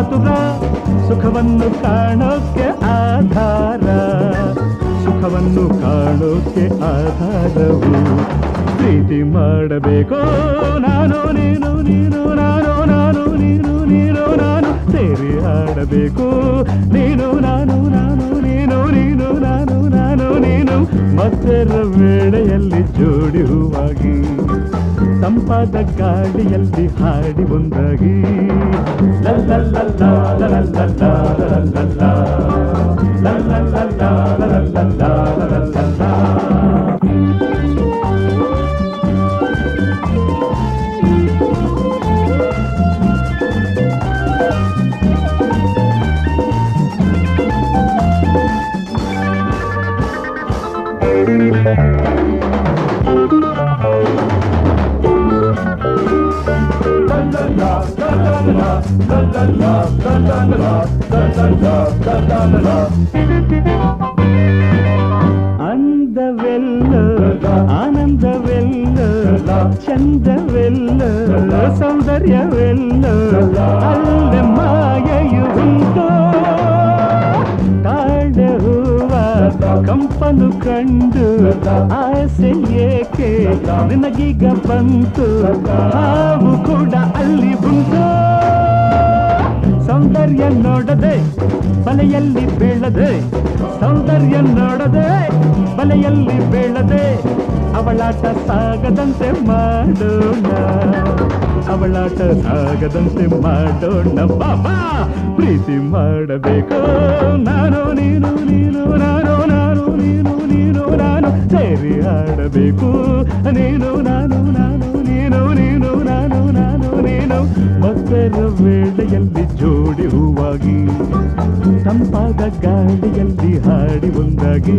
ಮಾತುಗ, ಸುಖವನ್ನು ಕಾಣೋಕೆ ಆಧಾರ. ಸುಖವನ್ನು ಕಾಣೋಕೆ ಆಧಾರವು. ಪ್ರೀತಿ ಮಾಡಬೇಕು ನಾನು, ನೀನು ನೀನು, ನಾನು ನಾನು, ನೀನು ನೀನು, ನಾನು. ಸೇರಿ ಆಡಬೇಕು. ನೀನು, ನಾನು ನಾನು, ನೀನು ನೀನು, ನಾನು ನಾನು, ನೀನು. ಮತ್ತೆ ವೇಳೆಯಲ್ಲಿ ಜೋಡಿಯುವಾಗಿ ತಂಪಾದ ಗಾಳಿಯಲ್ಲಿ ಹಾಡಿ ಒಂದಾಗಿ ಲಲ್ಲಲ್ಲಲ್ಲ, ಲಲ್ಲಲ್ಲಲ್ಲ, ಲಲ್ಲಲ್ಲಲ್ಲ ಲಲ್ಲಲ್ಲಲ್ಲ, ಅಂದವೆಲ್ಲ ಆನಂದವೆಲ್ಲ ಚಂದವೆಲ್ಲ ಸೌಂದರ್ಯವೆಲ್ಲ ಅಲ್ಲ ಮಾಯೆಯು ಉಂಟು ತಾಳೆ ಹೂವ ಕಂಪನು ಕಂಡು ಆಸೆ ಏಕೆ ನಿನಗೀಗ ಬಂತು ಹಾವು ಕೂಡ ಅಲ್ಲಿ ಉಂಟು ಸೌಂದರ್ಯ ನೋಡದೆ ಬಲೆಯಲ್ಲಿ ಬೀಳದೆ ಸೌಂದರ್ಯ ನೋಡದೆ ಬಲೆಯಲ್ಲಿ ಬೀಳದೆ ಅವಳಾಟ ಸಾಗದಂತೆ ಮಾಡೋಣ ಅವಳಾಟ ಸಾಗದಂತೆ ಮಾಡೋಣ ಬಾಬಾ ಪ್ರೀತಿ ಮಾಡಬೇಕು ನಾನು ನೀನು ನೀನು ನಾನು ನಾನು ನೀನು ನೀನು ನಾನು ಸೇರಿ ಆಡಬೇಕು ನೀನು ನಾನು ನಾನು ನೀನು ನೀನು ನಾನು ನಾನು ನೀನು ಮಕ್ಕಳ ವೇಳೆಯಲ್ಲಿ ಜೋಡಿ ಹೂವಾಗಿ ತಂಪಾದ ಗಾಳಿಯಲ್ಲಿ ಹಾಡಿ ಒಂದಾಗಿ.